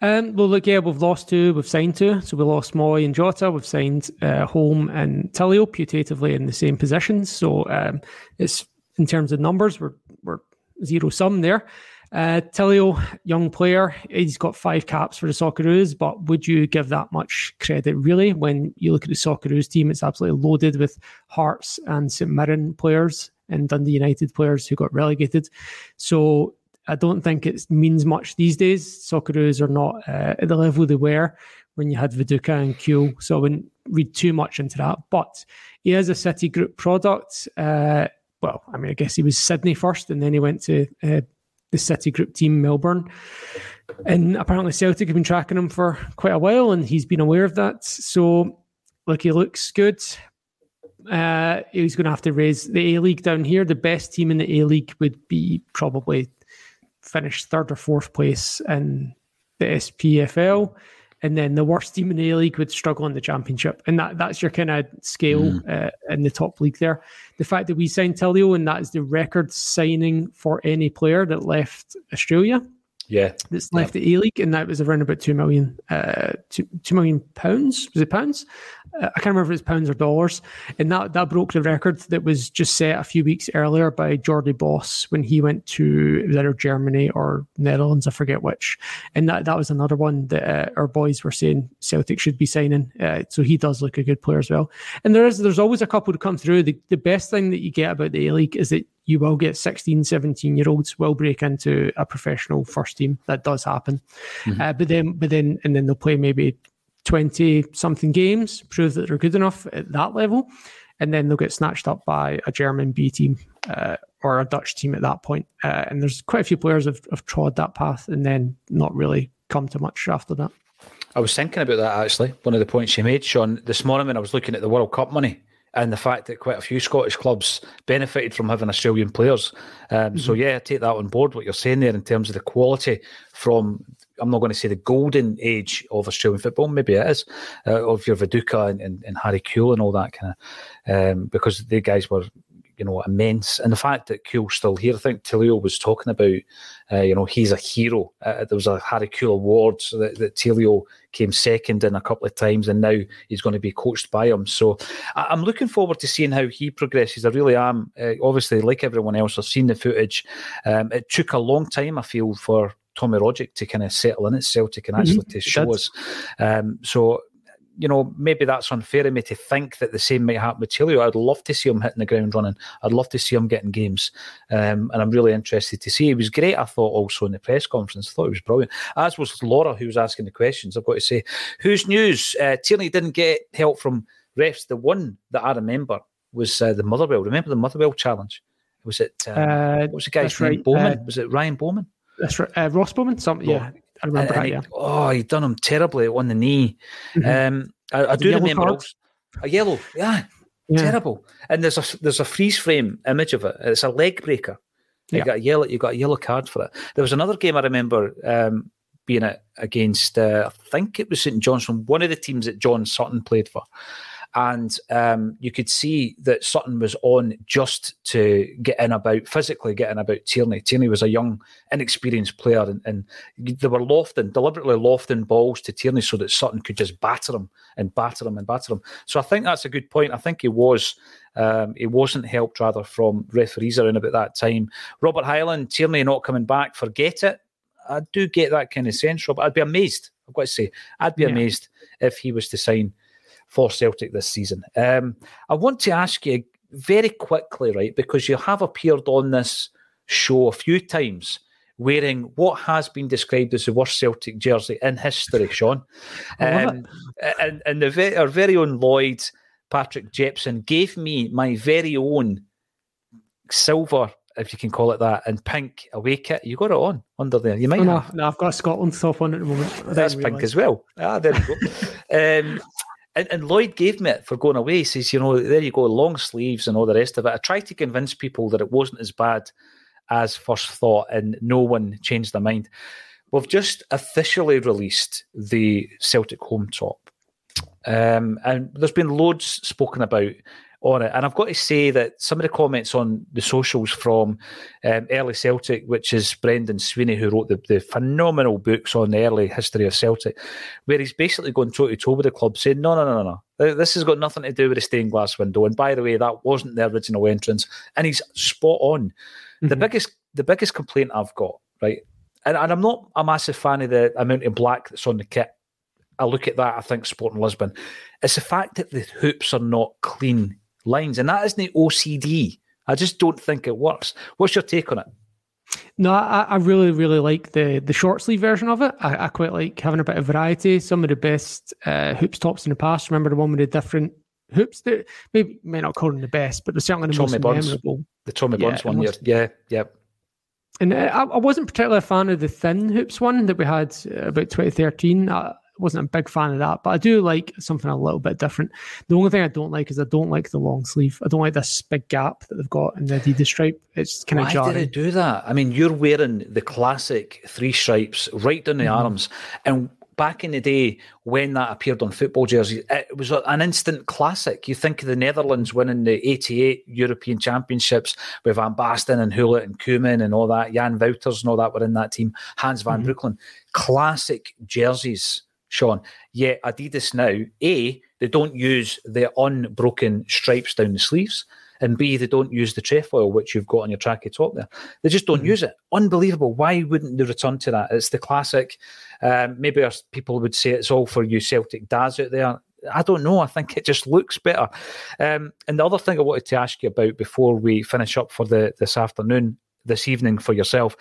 Um, well, look, yeah, we've lost two, we've signed two. So we lost Mooy and Jota, we've signed uh, Holm and Tilio putatively in the same positions. So um, it's in terms of numbers, we're, we're zero sum there. Uh, Tilio, young player, he's got five caps for the Socceroos, but would you give that much credit really? When you look at the Socceroos team, it's absolutely loaded with Hearts and St Mirren players and Dundee United players who got relegated. So I don't think it means much these days. Socceroos are not uh, at the level they were when you had Viduka and Kewell, so I wouldn't read too much into that. But he is a City Group product. Uh, well, I mean, I guess he was Sydney first, and then he went to uh, the City Group team, Melbourne. And apparently Celtic have been tracking him for quite a while, and he's been aware of that. So, look, he looks good. Uh, he's going to have to raise the A League down here. The best team in the A League would be probably finish third or fourth place in the SPFL and then the worst team in the League would struggle in the Championship, and that that's your kind of scale mm. uh, in the top league there. The fact that we signed Tilio and that is the record signing for any player that left Australia, Yeah, that's left the A League, and that was around about two million, uh, two, two million pounds. Was it pounds? Uh, I can't remember if it's pounds or dollars. And that that broke the record that was just set a few weeks earlier by Jordy Bos when he went to either Germany or Netherlands, I forget which. And that that was another one that uh, our boys were saying Celtic should be signing. Uh, so he does look a good player as well. And there is there's always a couple to come through. The the best thing that you get about the A League is that you will get 16, 17 year olds will break into a professional first team. That does happen. Mm-hmm. Uh, but then, but then, and then they'll play maybe 20 something games, prove that they're good enough at that level. And then they'll get snatched up by a German B team uh, or a Dutch team at that point. Uh, and there's quite a few players have, have trod that path and then not really come to much after that. I was thinking about that actually. One of the points you made, Sean, this morning when I was looking at the World Cup money and the fact that quite a few Scottish clubs benefited from having Australian players. Um, mm-hmm. So yeah, take that on board. What you're saying there in terms of the quality from. I'm not going to say the golden age of Australian football. Maybe it is uh, of your Viduka and, and, and, Harry Kewell and all that kind of um, because the guys were you know, immense. And the fact that Kewell's still here, I think Tilio was talking about, uh, you know, he's a hero. Uh, there was a Harry Kewell Awards that, that Tilio came second in a couple of times, and now he's going to be coached by him. So I, am looking forward to seeing how he progresses. I really am. Uh, obviously, like everyone else, I've seen the footage. Um, it took a long time, I feel, for Tommy Rogic to kind of settle in at Celtic and actually mm-hmm. to show us. Um, so you know, maybe that's unfair of me to think that the same might happen with Tilio. I'd love to see him hitting the ground running. I'd love to see him getting games. Um, and I'm really interested to see. He was great, I thought, also in the press conference. I thought he was brilliant. As was Laura, who was asking the questions. I've got to say, whose news? Uh, Tierney didn't get help from refs. The one that I remember was uh, the Motherwell. Remember the Motherwell challenge? Was it, um, uh, what was the guy's name? Right. Bowman? Uh, was it Ryan Bowman? That's right. Uh, Ross Bowman? Something, yeah. I remember and, that, yeah. oh, he done him terribly on the knee. Mm-hmm. Um, I, I do remember also, a yellow, yeah, yeah, terrible. And there's a there's a freeze frame image of it. It's a leg breaker. You yeah. got a yellow. You got a yellow card for it. There was another game I remember um, being it against. Uh, I think it was St Johnstone, one of the teams that John Sutton played for, and um, you could see that Sutton was on just to get in about physically getting about Tierney. Tierney was a young, inexperienced player, and, and they were lofting deliberately lofting balls to Tierney so that Sutton could just batter him and batter him and batter him. So I think that's a good point. I think he was. Um, he wasn't helped rather from referees around about that time. Robert Highland, Tierney not coming back, forget it. I do get that kind of sense, Robert. I'd be amazed. I've got to say, I'd be yeah. amazed if he was to sign for Celtic this season. Um, I want to ask you very quickly, right, because you have appeared on this show a few times wearing what has been described as the worst Celtic jersey in history, Sean. Um, and and the, our very own Lloyd, Patrick Jepson, gave me my very own silver if you can call it that, and pink away kit. You got it on under there. You might. Oh, no, no, I've got a Scotland top on at the moment. That's pink as well. Ah, there we go. um, and, and Lloyd gave me it for going away. He says, you know, there you go, long sleeves and all the rest of it. I tried to convince people that it wasn't as bad as first thought, and no one changed their mind. We've just officially released the Celtic home top. Um, and there's been loads spoken about on it. And I've got to say that some of the comments on the socials from um, Early Celtic, which is Brendan Sweeney, who wrote the, the, phenomenal books on the early history of Celtic, where he's basically going toe to toe with the club, saying, no, no, no, no, no. This has got nothing to do with the stained glass window. And by the way, that wasn't the original entrance. And he's spot on. Mm-hmm. The biggest the biggest complaint I've got, right? And, and I'm not a massive fan of the amount of black that's on the kit. I look at that, I think Sporting Lisbon. It's the fact that the hoops are not clean lines, and that isn't OCD. I just don't think it works. What's your take on it? No, I, I really, really like the the short sleeve version of it. I, I, quite like having a bit of variety. Some of the best uh, hoops tops in the past. Remember the one with the different hoops that maybe may not call them the best, but they're certainly the Tommy most Burns. memorable. The Tommy yeah, Burns one, most, yeah, yeah. And uh, I, I, wasn't particularly a fan of the thin hoops one that we had uh, about 2013. I, wasn't a big fan of that, but I do like something a little bit different. The only thing I don't like is I don't like the long sleeve. I don't like this big gap that they've got in the Adidas stripe. It's kind of Why jarring. did they do that? I mean, you're wearing the classic three stripes right down the mm-hmm. arms, and back in the day when that appeared on football jerseys, it was an instant classic. You think of the Netherlands winning the 88 European Championships with Van Basten and Gullit and Koeman and all that. Jan Wouters and all that were in that team. Hans van mm hmm Classic jerseys, Sean. Yet Adidas now, A, they don't use the unbroken stripes down the sleeves and B, they don't use the trefoil which you've got on your tracky top there. They just don't mm-hmm. use it. Unbelievable. Why wouldn't they return to that? It's the classic. Um, maybe people would say it's all for you Celtic dads out there. I don't know. I think it just looks better. Um, and the other thing I wanted to ask you about before we finish up for the this afternoon, this evening for yourself,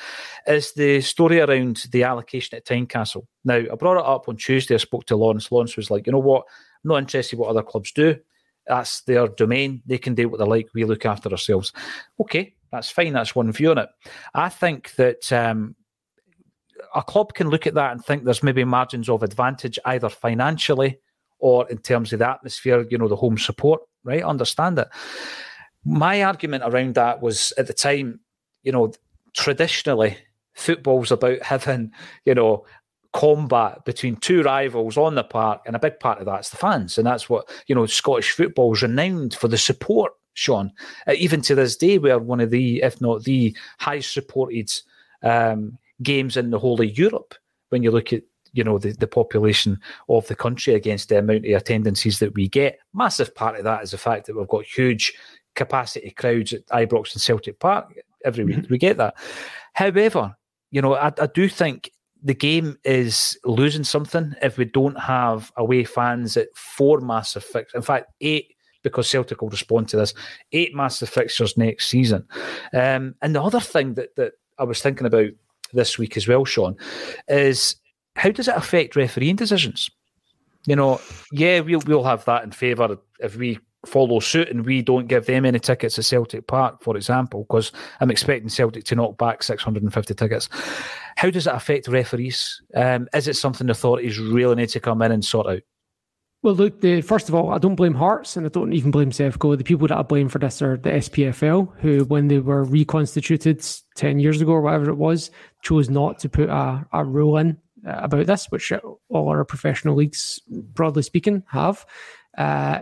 is the story around the allocation at Tynecastle. Now, I brought it up on Tuesday. I spoke to Lawrence. Lawrence was like, you know what? I'm not interested in what other clubs do. That's their domain. They can do what they like. We look after ourselves. Okay, that's fine. That's one view on it. I think that um, a club can look at that and think there's maybe margins of advantage either financially or in terms of the atmosphere, you know, the home support, right? Understand it. My argument around that was at the time, you know, traditionally football's about having, you know, combat between two rivals on the park, and a big part of that's the fans, and that's what you know. Scottish football is renowned for the support, Sean. Uh, even to this day, we are one of the, if not the highest supported um, games in the whole of Europe. When you look at you know the, the population of the country against the amount of attendances that we get, massive part of that is the fact that we've got huge capacity crowds at Ibrox and Celtic Park every week. Mm-hmm. We get that. However, you know, I, I do think the game is losing something if we don't have away fans at four massive fixtures. In fact, eight because Celtic will respond to this. Eight massive fixtures next season. Um, and the other thing that that I was thinking about this week as well, Sean, is how does it affect refereeing decisions? You know, yeah, we'll we'll have that in favour if we follow suit and we don't give them any tickets at Celtic Park, for example, because I'm expecting Celtic to knock back 650 tickets. How does it affect referees? Um, is it something the authorities really need to come in and sort out? Well, look, the, first of all, I don't blame Hearts and I don't even blame Sevco. The people that I blame for this are the SPFL, who, when they were reconstituted 10 years ago or whatever it was, chose not to put a, a rule in uh, about this, which all our professional leagues, broadly speaking, have. Uh,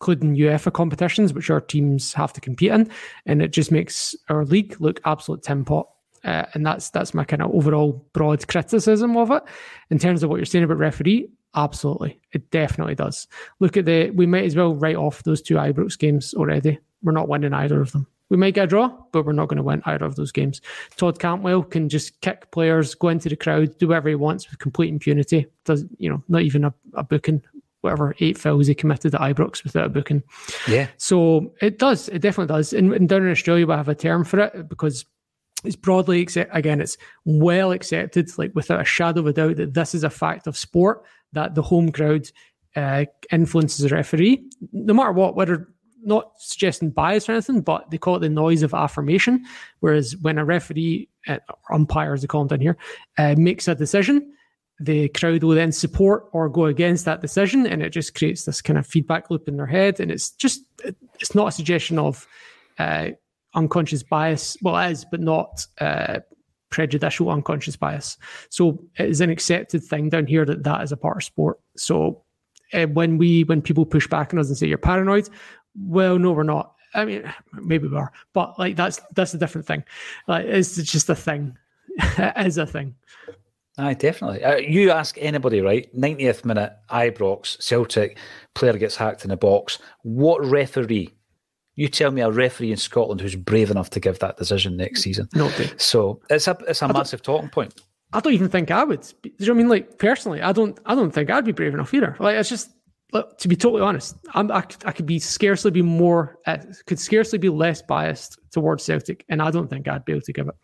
including UEFA competitions, which our teams have to compete in, and it just makes our league look absolute tin pot. Uh, and that's that's my kind of overall broad criticism of it. In terms of what you're saying about referee, absolutely, it definitely does. Look at the, we might as well write off those two Ibrox games already. We're not winning either of them. We might get a draw, but we're not going to win either of those games. Todd Cantwell can just kick players, go into the crowd, do whatever he wants with complete impunity. Does you know, not even a, a booking whatever eight fouls he committed at Ibrox without a booking. Yeah. So it does. It definitely does. And, and down in Australia, we have a term for it because it's broadly accept again. It's well accepted, like without a shadow of a doubt, that this is a fact of sport that the home crowd uh, influences a referee, no matter what, whether not suggesting bias or anything, but they call it the noise of affirmation. Whereas when a referee, uh, umpire as they call them down here, uh, makes a decision, the crowd will then support or go against that decision and it just creates this kind of feedback loop in their head. And it's just it's not a suggestion of uh, unconscious bias. Well it is but not uh, prejudicial unconscious bias. So it is an accepted thing down here that that is a part of sport. So uh, when we when people push back on us and say you're paranoid well no we're not. I mean maybe we are but like that's that's a different thing. Like it's just a thing. It is a thing Aye, definitely. Uh, you ask anybody, right? 90th minute, Ibrox, Celtic, player gets hacked in a box. What referee? You tell me a referee in Scotland who's brave enough to give that decision next season. No. So it's a it's a massive talking point. I don't even think I would. Do you know what I mean? Like personally, I don't I don't think I'd be brave enough either. Like it's just look, to be totally honest, I'm, I, I could be scarcely be more, uh, could scarcely be less biased towards Celtic, and I don't think I'd be able to give it.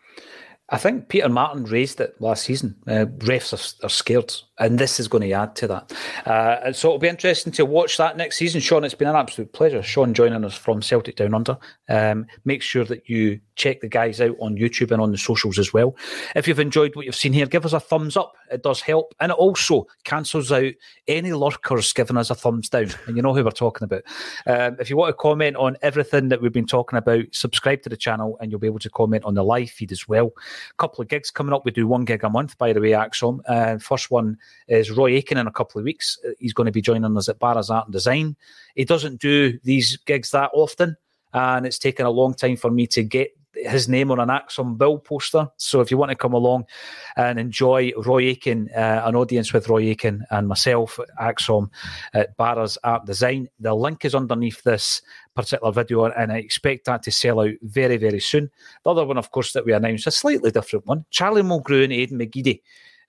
I think Peter Martin raised it last season. Uh, refs are, are, scared, and this is going to add to that. Uh, so it'll be interesting to watch that next season. Sean, it's been an absolute pleasure. Sean joining us from Celtic Down Under. Um, make sure that you check the guys out on YouTube and on the socials as well. If you've enjoyed what you've seen here, give us a thumbs up. It does help, and it also cancels out any lurkers giving us a thumbs down. And you know who we're talking about. Um, if you want to comment on everything that we've been talking about, subscribe to the channel, and you'll be able to comment on the live feed as well. A couple of gigs coming up. We do one gig a month, by the way, ACSOM. Uh, first one is Roy Aitken in a couple of weeks. Uh, He's going to be joining us at Barras Art and Design. He doesn't do these gigs that often, and it's taken a long time for me to get his name on an ACSOM bill poster. So if you want to come along and enjoy Roy Aitken, uh, an audience with Roy Aitken and myself, ACSOM at Barras Art Design, the link is underneath this particular video, and I expect that to sell out very, very soon. The other one, of course, that we announced, a slightly different one Charlie Mulgrew and Aidan McGeady.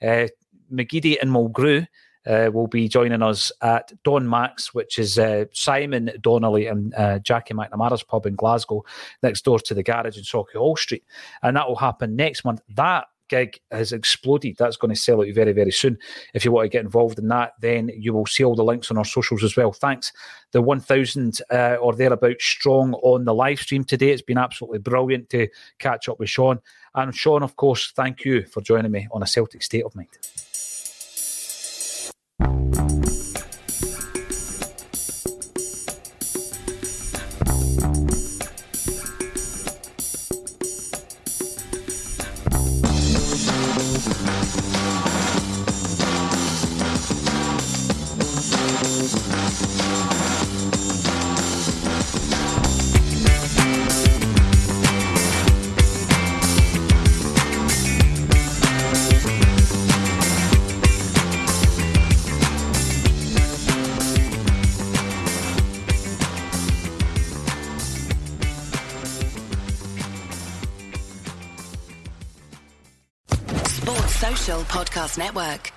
Uh, McGeady and Mulgrew uh, will be joining us at Don Max, which is uh, Simon Donnelly and uh, Jackie McNamara's pub in Glasgow, next door to the garage in Sauchiehall Street. And that will happen next month. That gig has exploded. That's going to sell out very, very soon. If you want to get involved in that, then you will see all the links on our socials as well. Thanks. The 1,000 uh, or thereabouts strong on the live stream today. It's been absolutely brilliant to catch up with Sean. And Sean, of course, thank you for joining me on a Celtic State of Mind. Sports Network.